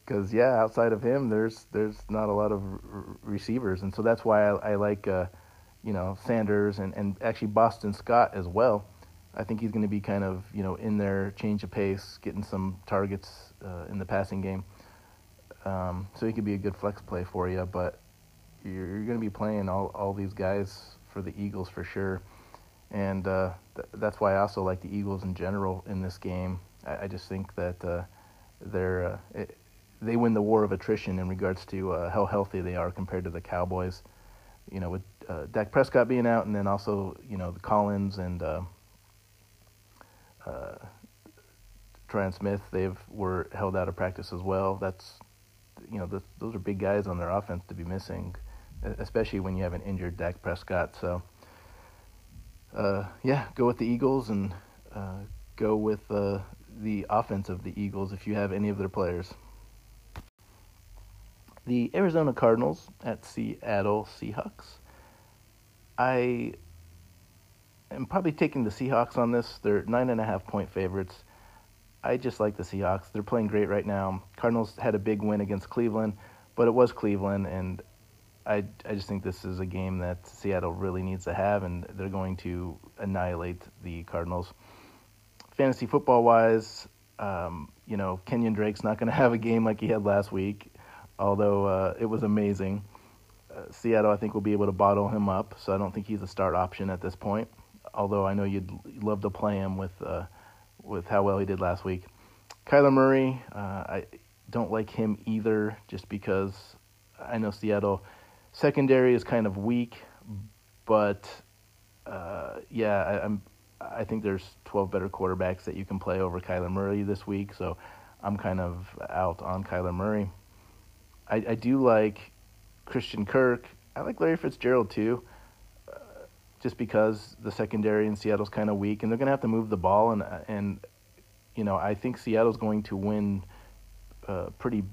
Because yeah, outside of him, there's there's not a lot of r- receivers, and so that's why I, I like uh, you know Sanders and, and actually Boston Scott as well. I think he's going to be kind of you know in there, change of pace, getting some targets uh, in the passing game. Um, so he could be a good flex play for you, but you're, you're going to be playing all all these guys for the Eagles for sure, and uh, th- that's why I also like the Eagles in general in this game. I, I just think that uh, they're uh, it, they win the war of attrition in regards to uh, how healthy they are compared to the Cowboys. You know, with uh, Dak Prescott being out, and then also you know the Collins and uh, uh, Tyron Smith, they've were held out of practice as well. That's you know the, those are big guys on their offense to be missing, especially when you have an injured Dak Prescott. So uh, yeah, go with the Eagles and uh, go with uh, the offense of the Eagles if you have any of their players. The Arizona Cardinals at Seattle Seahawks. I am probably taking the Seahawks on this. They're nine and a half point favorites. I just like the Seahawks. They're playing great right now. Cardinals had a big win against Cleveland, but it was Cleveland, and I I just think this is a game that Seattle really needs to have, and they're going to annihilate the Cardinals. Fantasy football wise, um, you know Kenyan Drake's not going [laughs] to have a game like he had last week although uh, it was amazing. Uh, Seattle, I think, will be able to bottle him up, so I don't think he's a start option at this point. Although I know you'd love to play him with uh, with how well he did last week. Kyler Murray, uh, I don't like him either, just because I know Seattle secondary is kind of weak, but uh, yeah, I, I'm. I think there's 12 better quarterbacks that you can play over Kyler Murray this week, so I'm kind of out on Kyler Murray. I, I do like Christian Kirk. I like Larry Fitzgerald too, uh, just because the secondary in Seattle's kind of weak, and they're going to have to move the ball, and and you know I think Seattle's going to win uh, pretty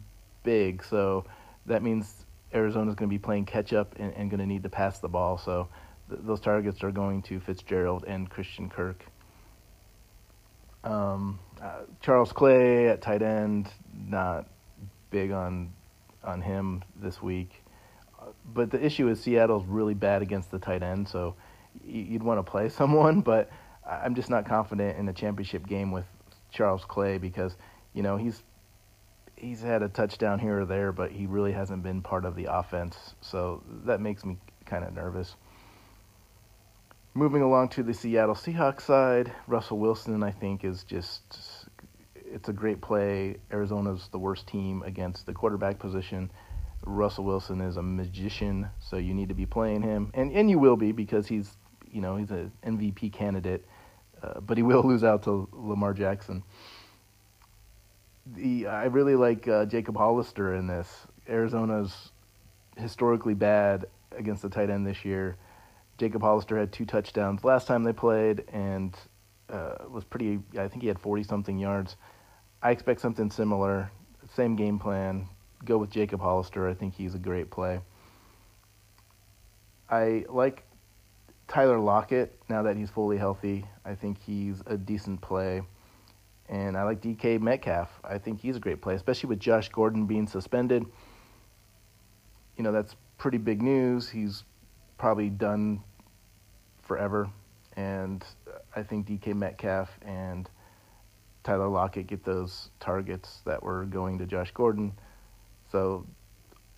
big, so that means Arizona's going to be playing catch up and, and going to need to pass the ball. So th- those targets are going to Fitzgerald and Christian Kirk. Um, uh, Charles Clay at tight end, not big on on him this week. But the issue is Seattle's really bad against the tight end, so you'd want to play [laughs] someone. But I'm just not confident in a championship game with Charles Clay because you know he's he's had a touchdown here or there, but he really hasn't been part of the offense. So that makes me kind of nervous. Moving along to the Seattle Seahawks side, Russell Wilson I think is just it's a great play. Arizona's the worst team against the quarterback position. Russell Wilson is a magician, so you need to be playing him, and and you will be because he's you know he's an MVP candidate, uh, but he will [laughs] lose out to Lamar Jackson. The I really like uh, Jacob Hollister in this. Arizona's historically bad against the tight end this year. Jacob Hollister had two touchdowns last time they played and uh, was pretty. I think he had forty something yards. I expect something similar. Same game plan. Go with Jacob Hollister. I think he's a great play. I like Tyler Lockett now that he's fully healthy. I think he's a decent play. And I like DK Metcalf. I think he's a great play, especially with Josh Gordon being suspended. You know, that's pretty big news. He's probably done forever. And I think DK Metcalf and Tyler Lockett get those targets that were going to Josh Gordon. So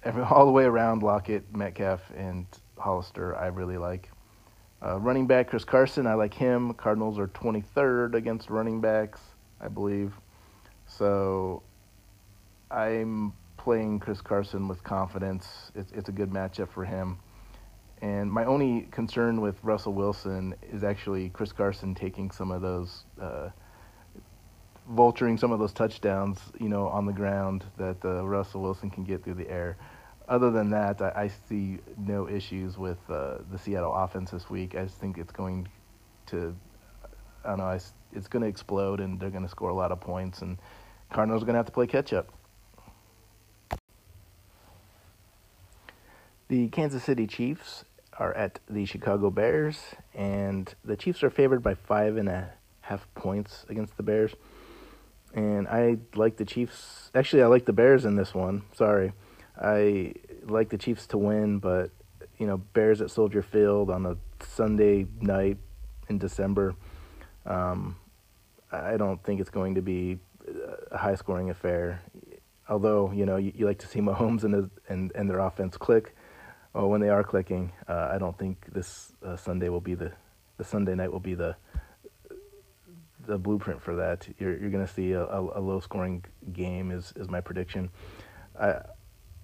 every, [laughs] all the way around, Lockett, Metcalf, and Hollister, I really like. Uh, running back Chris Carson, I like him. Cardinals are 23rd against running backs, I believe. So I'm playing Chris Carson with confidence. It's, it's a good matchup for him. And my only concern with Russell Wilson is actually Chris Carson taking some of those. Uh, vulturing some of those touchdowns, you know, on the ground that uh, Russell Wilson can get through the air. Other than that, I, I see no issues with uh, the Seattle offense this week. I just think it's going to, on ice, it's going to explode and they're going to score a lot of points, and Cardinals are going to have to play catch up. The Kansas City Chiefs are at the Chicago Bears, and the Chiefs are favored by five and a half points against the Bears. And I like the Chiefs. Actually, I like the Bears in this one. Sorry. I like the Chiefs to win, but, you know, Bears at Soldier Field on a Sunday night in December um, I don't think it's going to be a high scoring affair. Although, you know, you, you like to see [laughs] Mahomes and, his, and, and their offense click. Well, when they are clicking, uh, I don't think this uh, Sunday will be the, the Sunday night will be the the blueprint for that. You're you're going to see a, a, a, low scoring game is is my prediction. I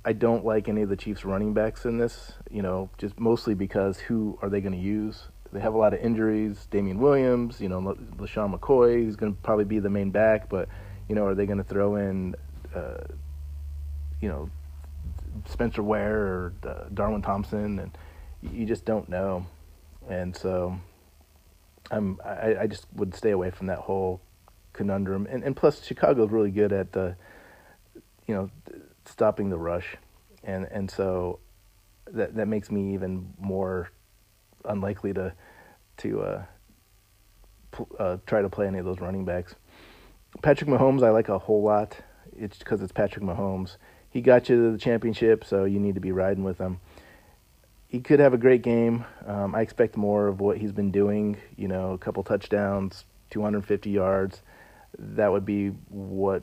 I don't like any of the Chiefs running backs in this. You know, just mostly because who are they going to use? They have a lot of injuries. Damien Williams, you know, LeSean McCoy, he's going to probably be the main back, but you know, are they going to throw in, uh, you know, Spencer Ware or uh, Darwin Thompson? And you just don't know. And so I'm I, I just would stay away from that whole conundrum. And and plus Chicago's really good at uh, you know stopping the rush, and and so that that makes me even more unlikely to to uh, pl- uh, try to play any of those running backs. Patrick Mahomes, I like a whole lot. It's because it's Patrick Mahomes. He got you to the championship, so you need to be riding with him he could have a great game. Um, I expect more of what he's been doing. You know, a couple touchdowns, 250 yards. That would be what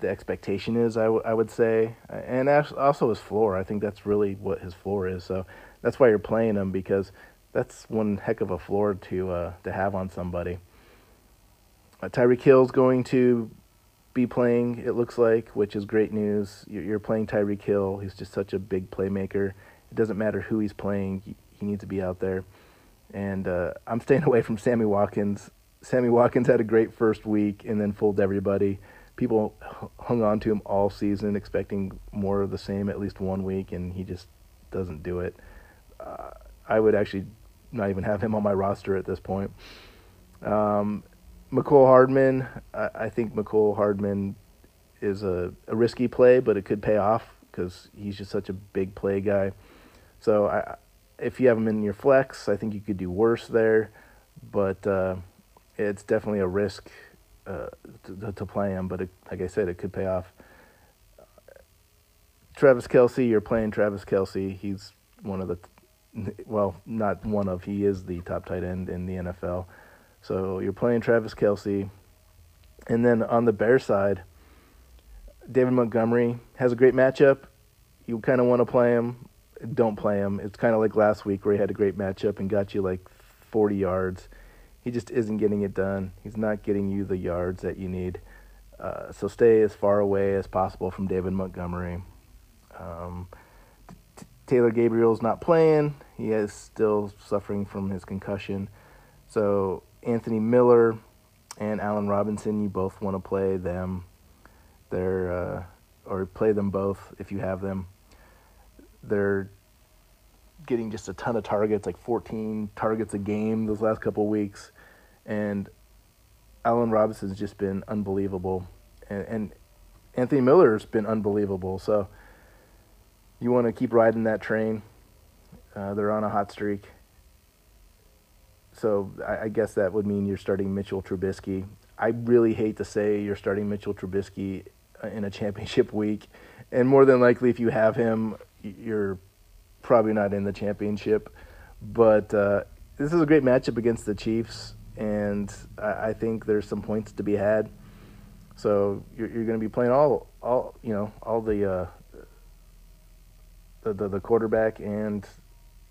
the expectation is. I, w- I would say, and also his floor. I think that's really what his floor is. So that's why you're playing him because that's one heck of a floor to uh, to have on somebody. Uh, Tyreek Hill's going to be playing. It looks like, which is great news. You're, playing Tyreek Hill. He's just such a big playmaker it doesn't matter who he's playing; he, he needs to be out there. And uh, I'm staying [laughs] away from Sammy Watkins. Sammy Watkins had a great first week and then fooled everybody. People hung on to him all season, expecting more of the same at least one week, and he just doesn't do it. Uh, I would actually not even have him on my roster at this point. Um, Mecole Hardman, I, I think Mecole Hardman is a, a risky play, but it could pay off because he's just such a big play guy. So I, if you have him in your flex, I think you could do worse there, but uh, it's definitely a risk uh, to, to, play him. But it, like I said, it could pay off. Travis Kelce, you're playing Travis Kelce. He's one of the, well, not one of, he is the top tight end in the NFL. So you're playing Travis Kelce. And then on the Bear side, David Montgomery has a great matchup. You kind of want to play him don't play him. It's kind of like last week where he had a great matchup and got you like 40 yards. He just isn't getting it done. He's not getting you the yards that you need. Uh, so stay as far away as possible from David Montgomery. Um, Taylor Gabriel's not playing. He is still suffering from his concussion. So Anthony Miller and Allen Robinson, you both want to play them. They're uh, or play them both if you have them. They're getting just a ton of targets, like 14 targets a game those last couple weeks, and Allen Robinson's just been unbelievable, and, and Anthony Miller's been unbelievable. So you want to keep riding that train. Uh, they're on a hot streak. So I, I, guess that would mean you're starting Mitchell Trubisky. I really hate to say you're starting Mitchell Trubisky uh, in a [laughs] championship week, and more than likely, if you have him, you're probably not in the championship. But uh, this is a great matchup against the Chiefs, and I, I think there's some points to be had. So you're, you're going to be playing all, all you know, all the, uh, the, the, the quarterback and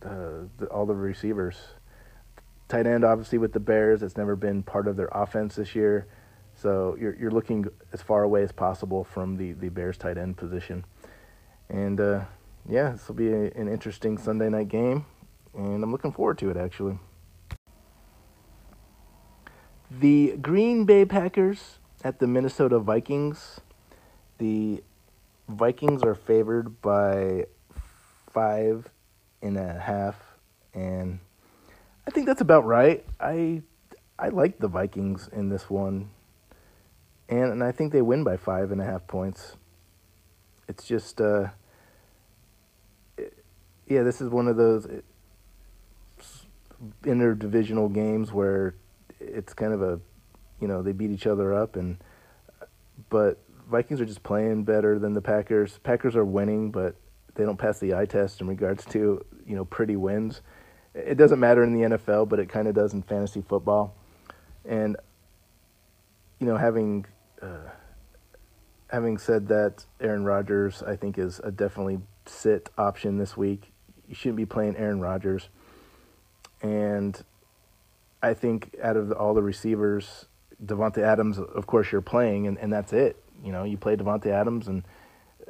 uh, the, all the receivers. Tight end, obviously, with the Bears, it's never been part of their offense this year. So you're you're looking as far away as possible from the, the Bears tight end position, and uh, yeah, this will be a, an interesting Sunday night game, and I'm looking forward to it actually. The Green Bay Packers at the Minnesota Vikings. The Vikings are favored by five and a half, and I think that's about right. I I like the Vikings in this one, and and I think they win by five and a half points. It's just uh, yeah, this is one of those interdivisional games where it's kind of a, you know, they beat each other up, and but Vikings are just playing better than the Packers. Packers are winning, but they don't pass the eye test in regards to you know pretty wins. It doesn't matter in the NFL, but it kind of does in fantasy football. And you know, having uh, having said that, Aaron Rodgers I think is a definitely sit option this week. You shouldn't be playing Aaron Rodgers. And I think out of all the receivers, Davante Adams, of course, you're playing, and, and that's it. You know, you play Davante Adams, and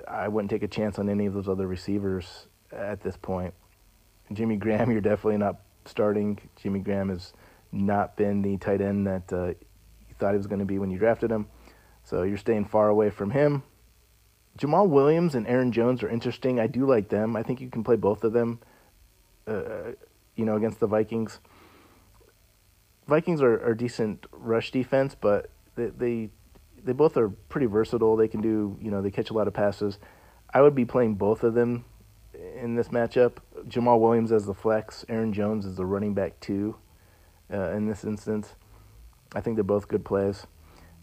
I wouldn't take a chance on any of those other receivers at this point. Jimmy Graham, [laughs] you're definitely not starting. Jimmy Graham has not been the tight end that uh, you thought he was going to be when you drafted him. So you're staying far away from him. Jamaal Williams and Aaron Jones are interesting. I do like them. I think you can play both of them, uh, you know, against the Vikings. Vikings are, are decent rush defense, but they, they they both are pretty versatile. They can do you know they catch a lot of passes. I would be playing both of them in this matchup. Jamaal Williams as the flex, Aaron Jones as the running back two. Uh, in this instance, I think they're both good plays.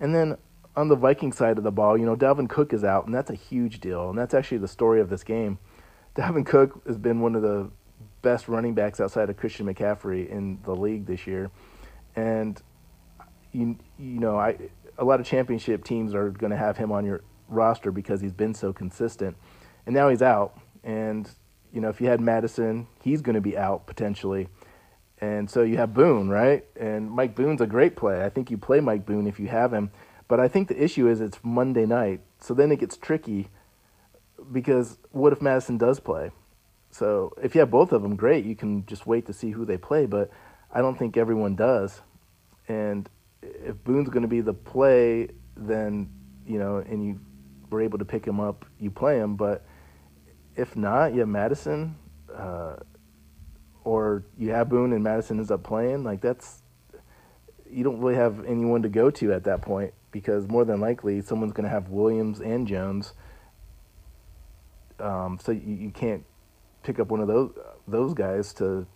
And then on the Viking side of the ball, you know Dalvin Cook is out, and that's a huge deal. And that's actually the story of this game. Dalvin Cook has been one of the best running backs outside of Christian McCaffrey in the league this year and you you know I a lot of championship teams are going to have him on your roster because he's been so consistent, and now he's out. And you know if you had Mattison, he's going to be out potentially, and so you have Boone, right? And Mike Boone's a great play. I think you play Mike Boone if you have him, but I think the issue is it's Monday night, so then it gets tricky because what if Mattison does play? So if you have both of them, great. You can just wait to see who they play, but I don't think everyone does. And if Boone's going to be the play, then you know, and you were able to pick him up, you play him. But if not, you have Mattison, uh, or you have Boone and Mattison ends up playing. Like that's you don't really have anyone to go to at that point because more than likely someone's going to have Williams and Jones. Um, so you, you can't pick up one of those those guys to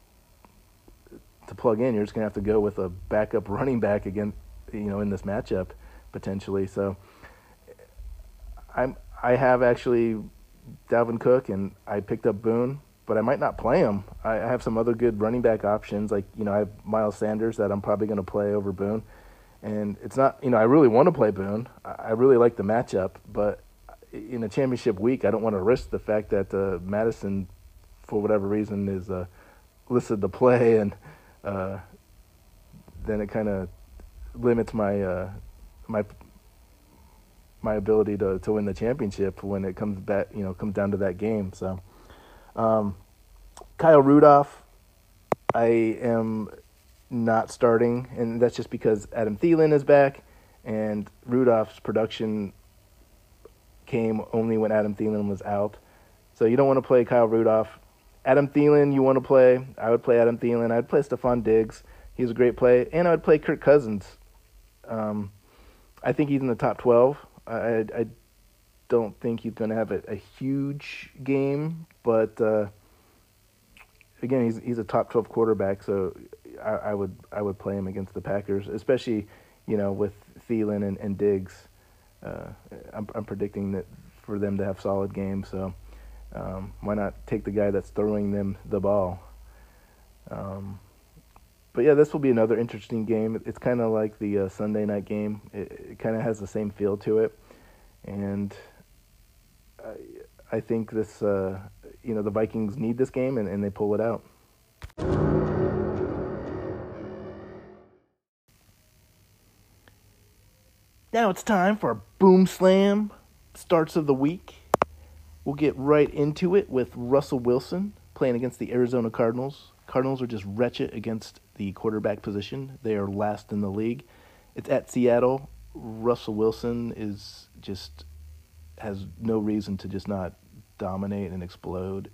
to plug in. You're just gonna have to go with a backup [laughs] running back again, you know, in this matchup potentially. So I'm I have actually Dalvin Cook and I picked up Boone, but I might not play him. I have some other good running back options, like you know I have Miles Sanders that I'm probably going to play over Boone, and it's not you know I really want to play Boone. I really like the matchup, but in a championship week, I don't want to risk the fact that uh, Mattison, for whatever reason, is uh, listed to play [laughs] and uh, then it kind of limits my uh, my my ability to to win the championship when it comes back, you know, comes down to that game. So, um, Kyle Rudolph, I am not starting, and that's just because Adam Thielen is back, and Rudolph's production came only when Adam Thielen was out. So you don't want to play Kyle Rudolph. Adam Thielen, you want to play? I would play Adam Thielen. I'd play Stefon Diggs. He's a great play, and I would play Kirk Cousins. Um, I think he's in the top twelve. I, I don't think he's going to have a, a, huge game, but uh, again, he's he's a top twelve quarterback, so I, I, would I would play him against the Packers, especially you know with Thielen and, and Diggs. Uh, I'm, I'm predicting that for them to have solid games, so. Um, why not take the guy that's throwing them the ball? Um, but yeah, this will be another interesting game. It's kind of like the uh, Sunday night game. It, it kind of has the same feel to it, and I, I think this, uh, you know, the Vikings need this game and, and they pull it out. Now it's time for Boom Slam starts of the week. We'll get right into it with Russell Wilson playing against the Arizona Cardinals. Cardinals are just wretched against the quarterback position. They are last in the league. It's at Seattle. Russell Wilson is just has no reason to just not dominate and explode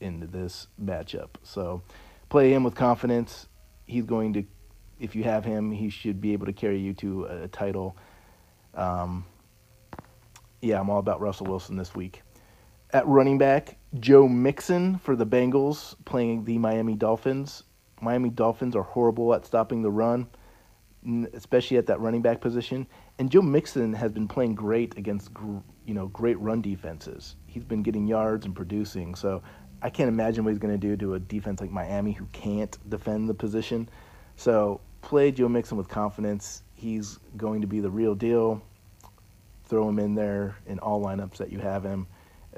into this matchup. So play him with confidence. He's going to, if you have him, he should be able to carry you to a title. Um, yeah, I'm all about Russell Wilson this week At running back, Joe Mixon for the Bengals playing the Miami Dolphins. Miami Dolphins are horrible at stopping the run, especially at that running back position. And Joe Mixon has been playing great against you know great run defenses. He's been getting yards and producing. So I can't imagine what he's going to do to a defense like Miami who can't defend the position. So play Joe Mixon with confidence. He's going to be the real deal. Throw him in there in all lineups that you have him,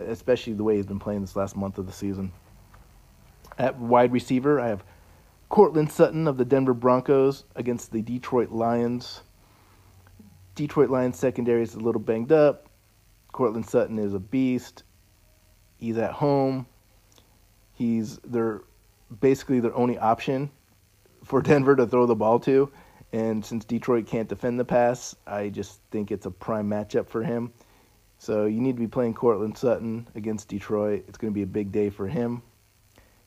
especially the way he's been playing this last month of the season. At wide receiver, I have Courtland Sutton of the Denver Broncos against the Detroit Lions. Detroit Lions secondary is a little banged up. Courtland Sutton is a beast. He's at home. He's their basically their only option for [laughs] Denver to throw the ball to. And since Detroit can't defend the pass, I just think it's a prime matchup for him. So you need to be playing Courtland Sutton against Detroit. It's going to be a big day for him.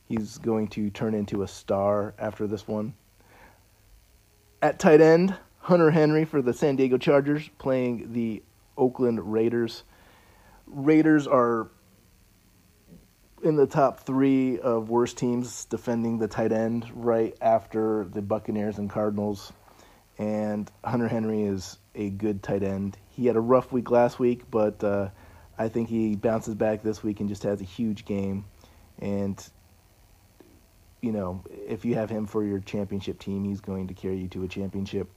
He's going to turn into a star after this one. At tight end, Hunter Henry for the San Diego Chargers playing the Oakland Raiders. Raiders are in the top three of worst teams defending the tight end right after the Buccaneers and Cardinals. And Hunter Henry is a good tight end. He had a rough week last week, but uh, I think he bounces back this week and just has a huge game. And, you know, if you have him for your championship team, he's going to carry you to a championship.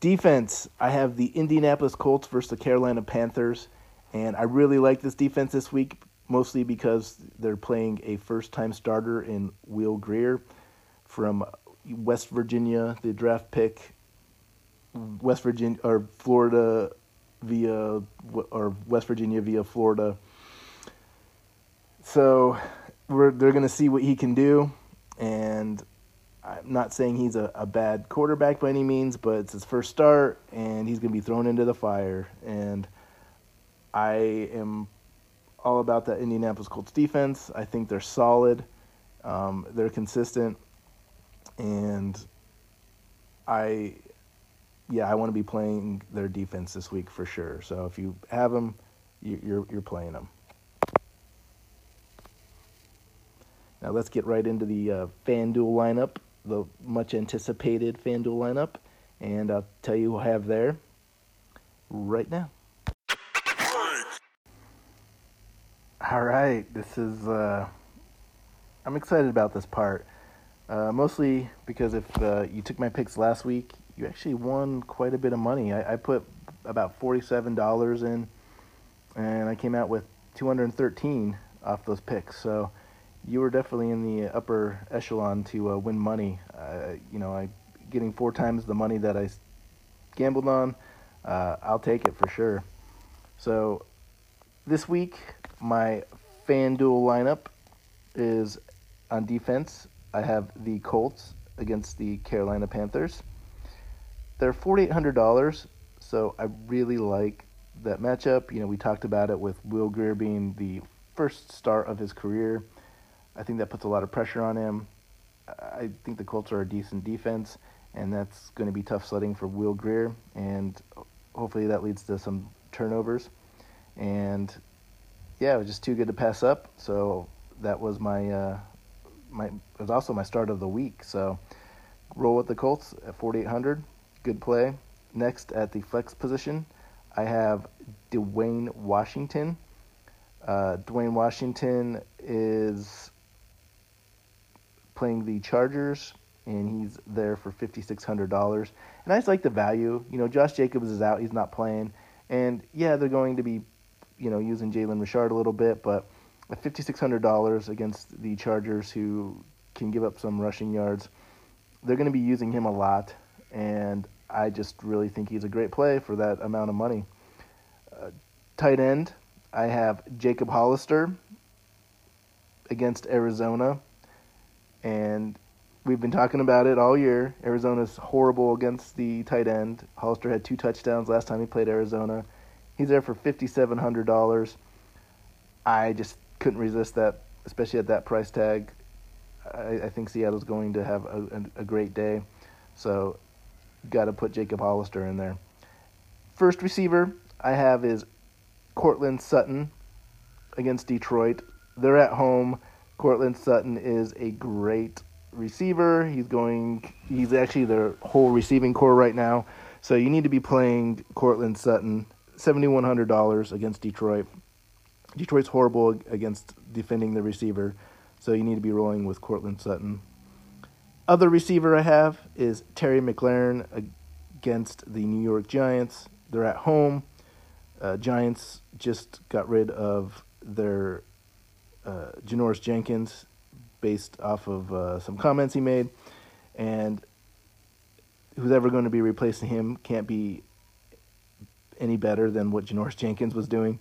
Defense, I have the Indianapolis Colts versus the Carolina Panthers. And I really like this defense this week mostly because they're playing a first time starter in Will Grier from West Virginia, the draft pick, West Virginia or Florida via or West Virginia via Florida. So we're they're going to see what he can do, and I'm not saying he's a, a bad quarterback by any means, but it's his first start, and he's going to be thrown into the fire. And I am all about that Indianapolis Colts defense. I think they're solid. Um, they're consistent, and I, yeah, I want to be playing their defense this week for sure. So if you have them, you're you're playing them. Now let's get right into the uh, FanDuel lineup, the much anticipated FanDuel lineup, and I'll tell you who I have there right now. All right, this is. Uh, I'm excited about this part, uh, mostly because if uh, you took my picks last week, you actually won quite a bit of money. I, I put about forty-seven dollars in, and I came out with two hundred thirteen off those picks. So you were definitely in the upper echelon to uh, win money. Uh, you know, I getting four times the money that I gambled on. Uh, I'll take it for sure. So this week my FanDuel lineup is on defense. I have the Colts against the Carolina Panthers. They're $4,800, so I really like that matchup. You know, we talked about it with Will Grier being the first start of his career. I think that puts a lot of pressure on him. I think the Colts are a decent defense, and that's going to be tough sledding for Will Grier, and hopefully that leads to some turnovers. And yeah, it was just too good to pass up. So that was my uh, my it was also my start of the week. So roll with the Colts at 4800. Good play. Next at the flex position, I have Dwayne Washington. Uh, Dwayne Washington is playing the Chargers, and he's there for fifty six hundred dollars. And I just like the value. You know, Josh Jacobs is out; he's not playing, and yeah, they're going to be you know, using Jalen Richard a little bit, but at $5,600 against the Chargers, who can give up some rushing yards, they're going to be using him a lot, and I just really think he's a great play for that amount of money. Uh, tight end, I have Jacob Hollister against Arizona, and we've been talking about it all year. Arizona's horrible against the tight end. Hollister had two touchdowns last time he played Arizona. He's there for fifty-seven hundred dollars. I just couldn't resist that, especially at that price tag. I, I think Seattle's going to have a, a, a great day, so got to put Jacob Hollister in there. First receiver I have is Courtland Sutton against Detroit. They're at home. Courtland Sutton is a great receiver. He's going. He's actually their whole receiving corps right now. So you need to be playing Courtland Sutton. Seventy one hundred dollars against Detroit. Detroit's horrible against defending the receiver, so you need to be rolling with Courtland Sutton. Other receiver I have is Terry McLaurin against the New York Giants. They're at home. Uh, Giants just got rid of their uh, Janoris Jenkins based off of uh, some comments he made, and who's ever going to be replacing him can't be any better than what Janoris Jenkins was doing.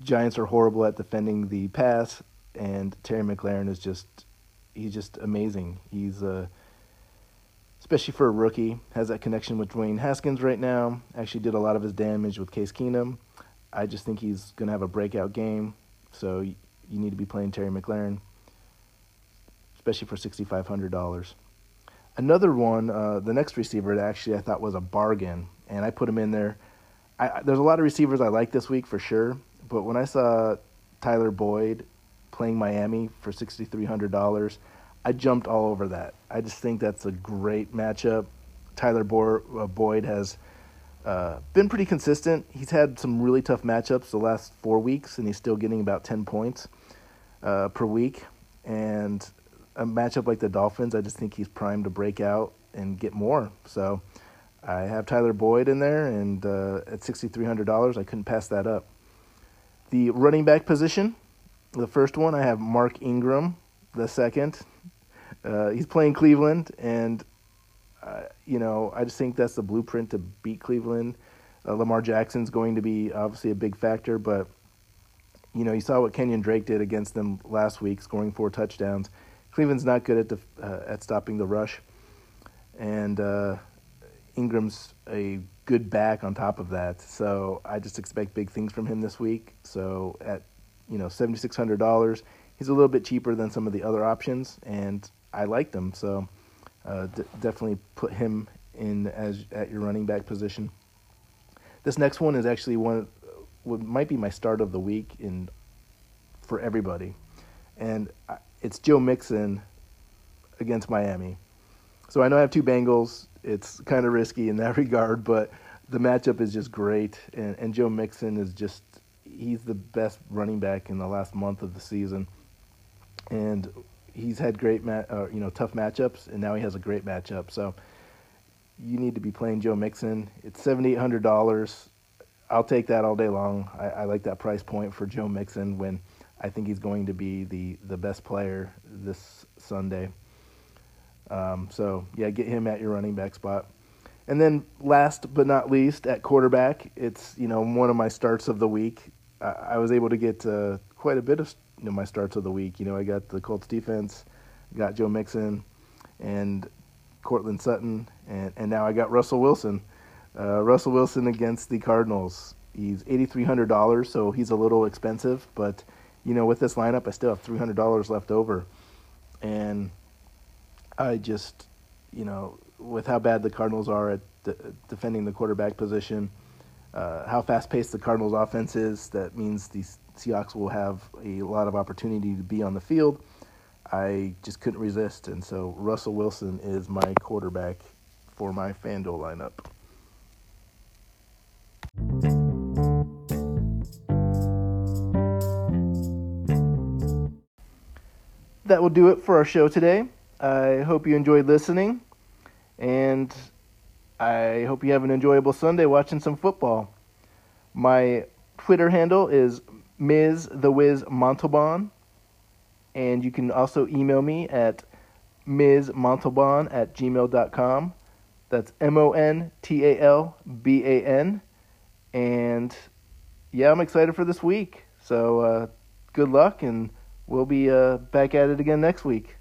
Giants are horrible at defending the pass, and Terry McLaurin is just he's just amazing. He's uh, especially for a rookie, has that connection with Dwayne Haskins right now. Actually, did a lot of his damage with Case Keenum. I just think he's going to have a breakout game. So you need to be playing Terry McLaurin, especially for sixty five hundred dollars. Another one, uh, the next receiver actually I thought was a bargain, and I put him in there. I, there's a lot of receivers I like this week for sure, but when I saw Tyler Boyd playing Miami for sixty three hundred dollars, I jumped all over that. I just think that's a great matchup. Tyler uh, Boyd has uh, been pretty consistent. He's had some really tough matchups the last four weeks, and he's still getting about ten points uh, per week. And a matchup like the Dolphins, I just think he's primed to break out and get more. So I have Tyler Boyd in there, and uh, at sixty three hundred dollars, I couldn't pass that up. The running back position, the first one, I have Mark Ingram. The second, uh, he's playing Cleveland, and uh, you know I just think that's the blueprint to beat Cleveland. Uh, Lamar Jackson's going to be obviously a big factor, but you know you saw what Kenyan Drake did against them last week, scoring four touchdowns. Cleveland's not good at the uh, at stopping the rush, and uh, Ingram's a good back on top of that. So I just expect big things from him this week. So at you know seventy six hundred dollars, he's a little bit cheaper than some of the other options, and I like him. So uh, d- definitely put him in as at your running back position. This next one is actually one what might be my start of the week in for everybody, and it's Joe Mixon against Miami. So I know I have two Bengals it's kind of risky in that [laughs] regard, but the matchup is just great, and, and Joe Mixon is just he's the best running back in the last month of the season, and he's had great mat, uh, you know tough matchups, and now he has a great matchup. So you need to be playing Joe Mixon. It's seventy eight hundred dollars. I'll take that all day long. I, I like that price point for Joe Mixon when I think he's going to be the the best player this Sunday. Um, so yeah, get him at your running back spot. And then last but not least, at quarterback, it's you know one of my starts of the week. I, I was able to get uh, quite a bit of you know, my starts of the week. You know, I got the Colts defense, got Joe Mixon, and Courtland Sutton, and and now I got Russell Wilson. Uh, Russell Wilson against the Cardinals. He's eighty three hundred dollars, so he's a little expensive, but you know with this lineup, I still have three hundred dollars left over, and I just, you know, with how bad the Cardinals are at de- defending the quarterback position, uh, how fast paced the Cardinals offense is, that means the Seahawks will have a lot of opportunity to be on the field. I just couldn't resist, and so Russell Wilson is my quarterback for my FanDuel lineup. That will do it for our show today. I hope you enjoyed listening, and I hope you have an enjoyable Sunday watching some football. My Twitter handle is Ms. The Wiz Montalban, and you can also email me at Ms. Montalban at gmail.com. That's M O N T A L B A N. And yeah, I'm excited for this week. So uh, good luck, and we'll be uh, back at it again next week.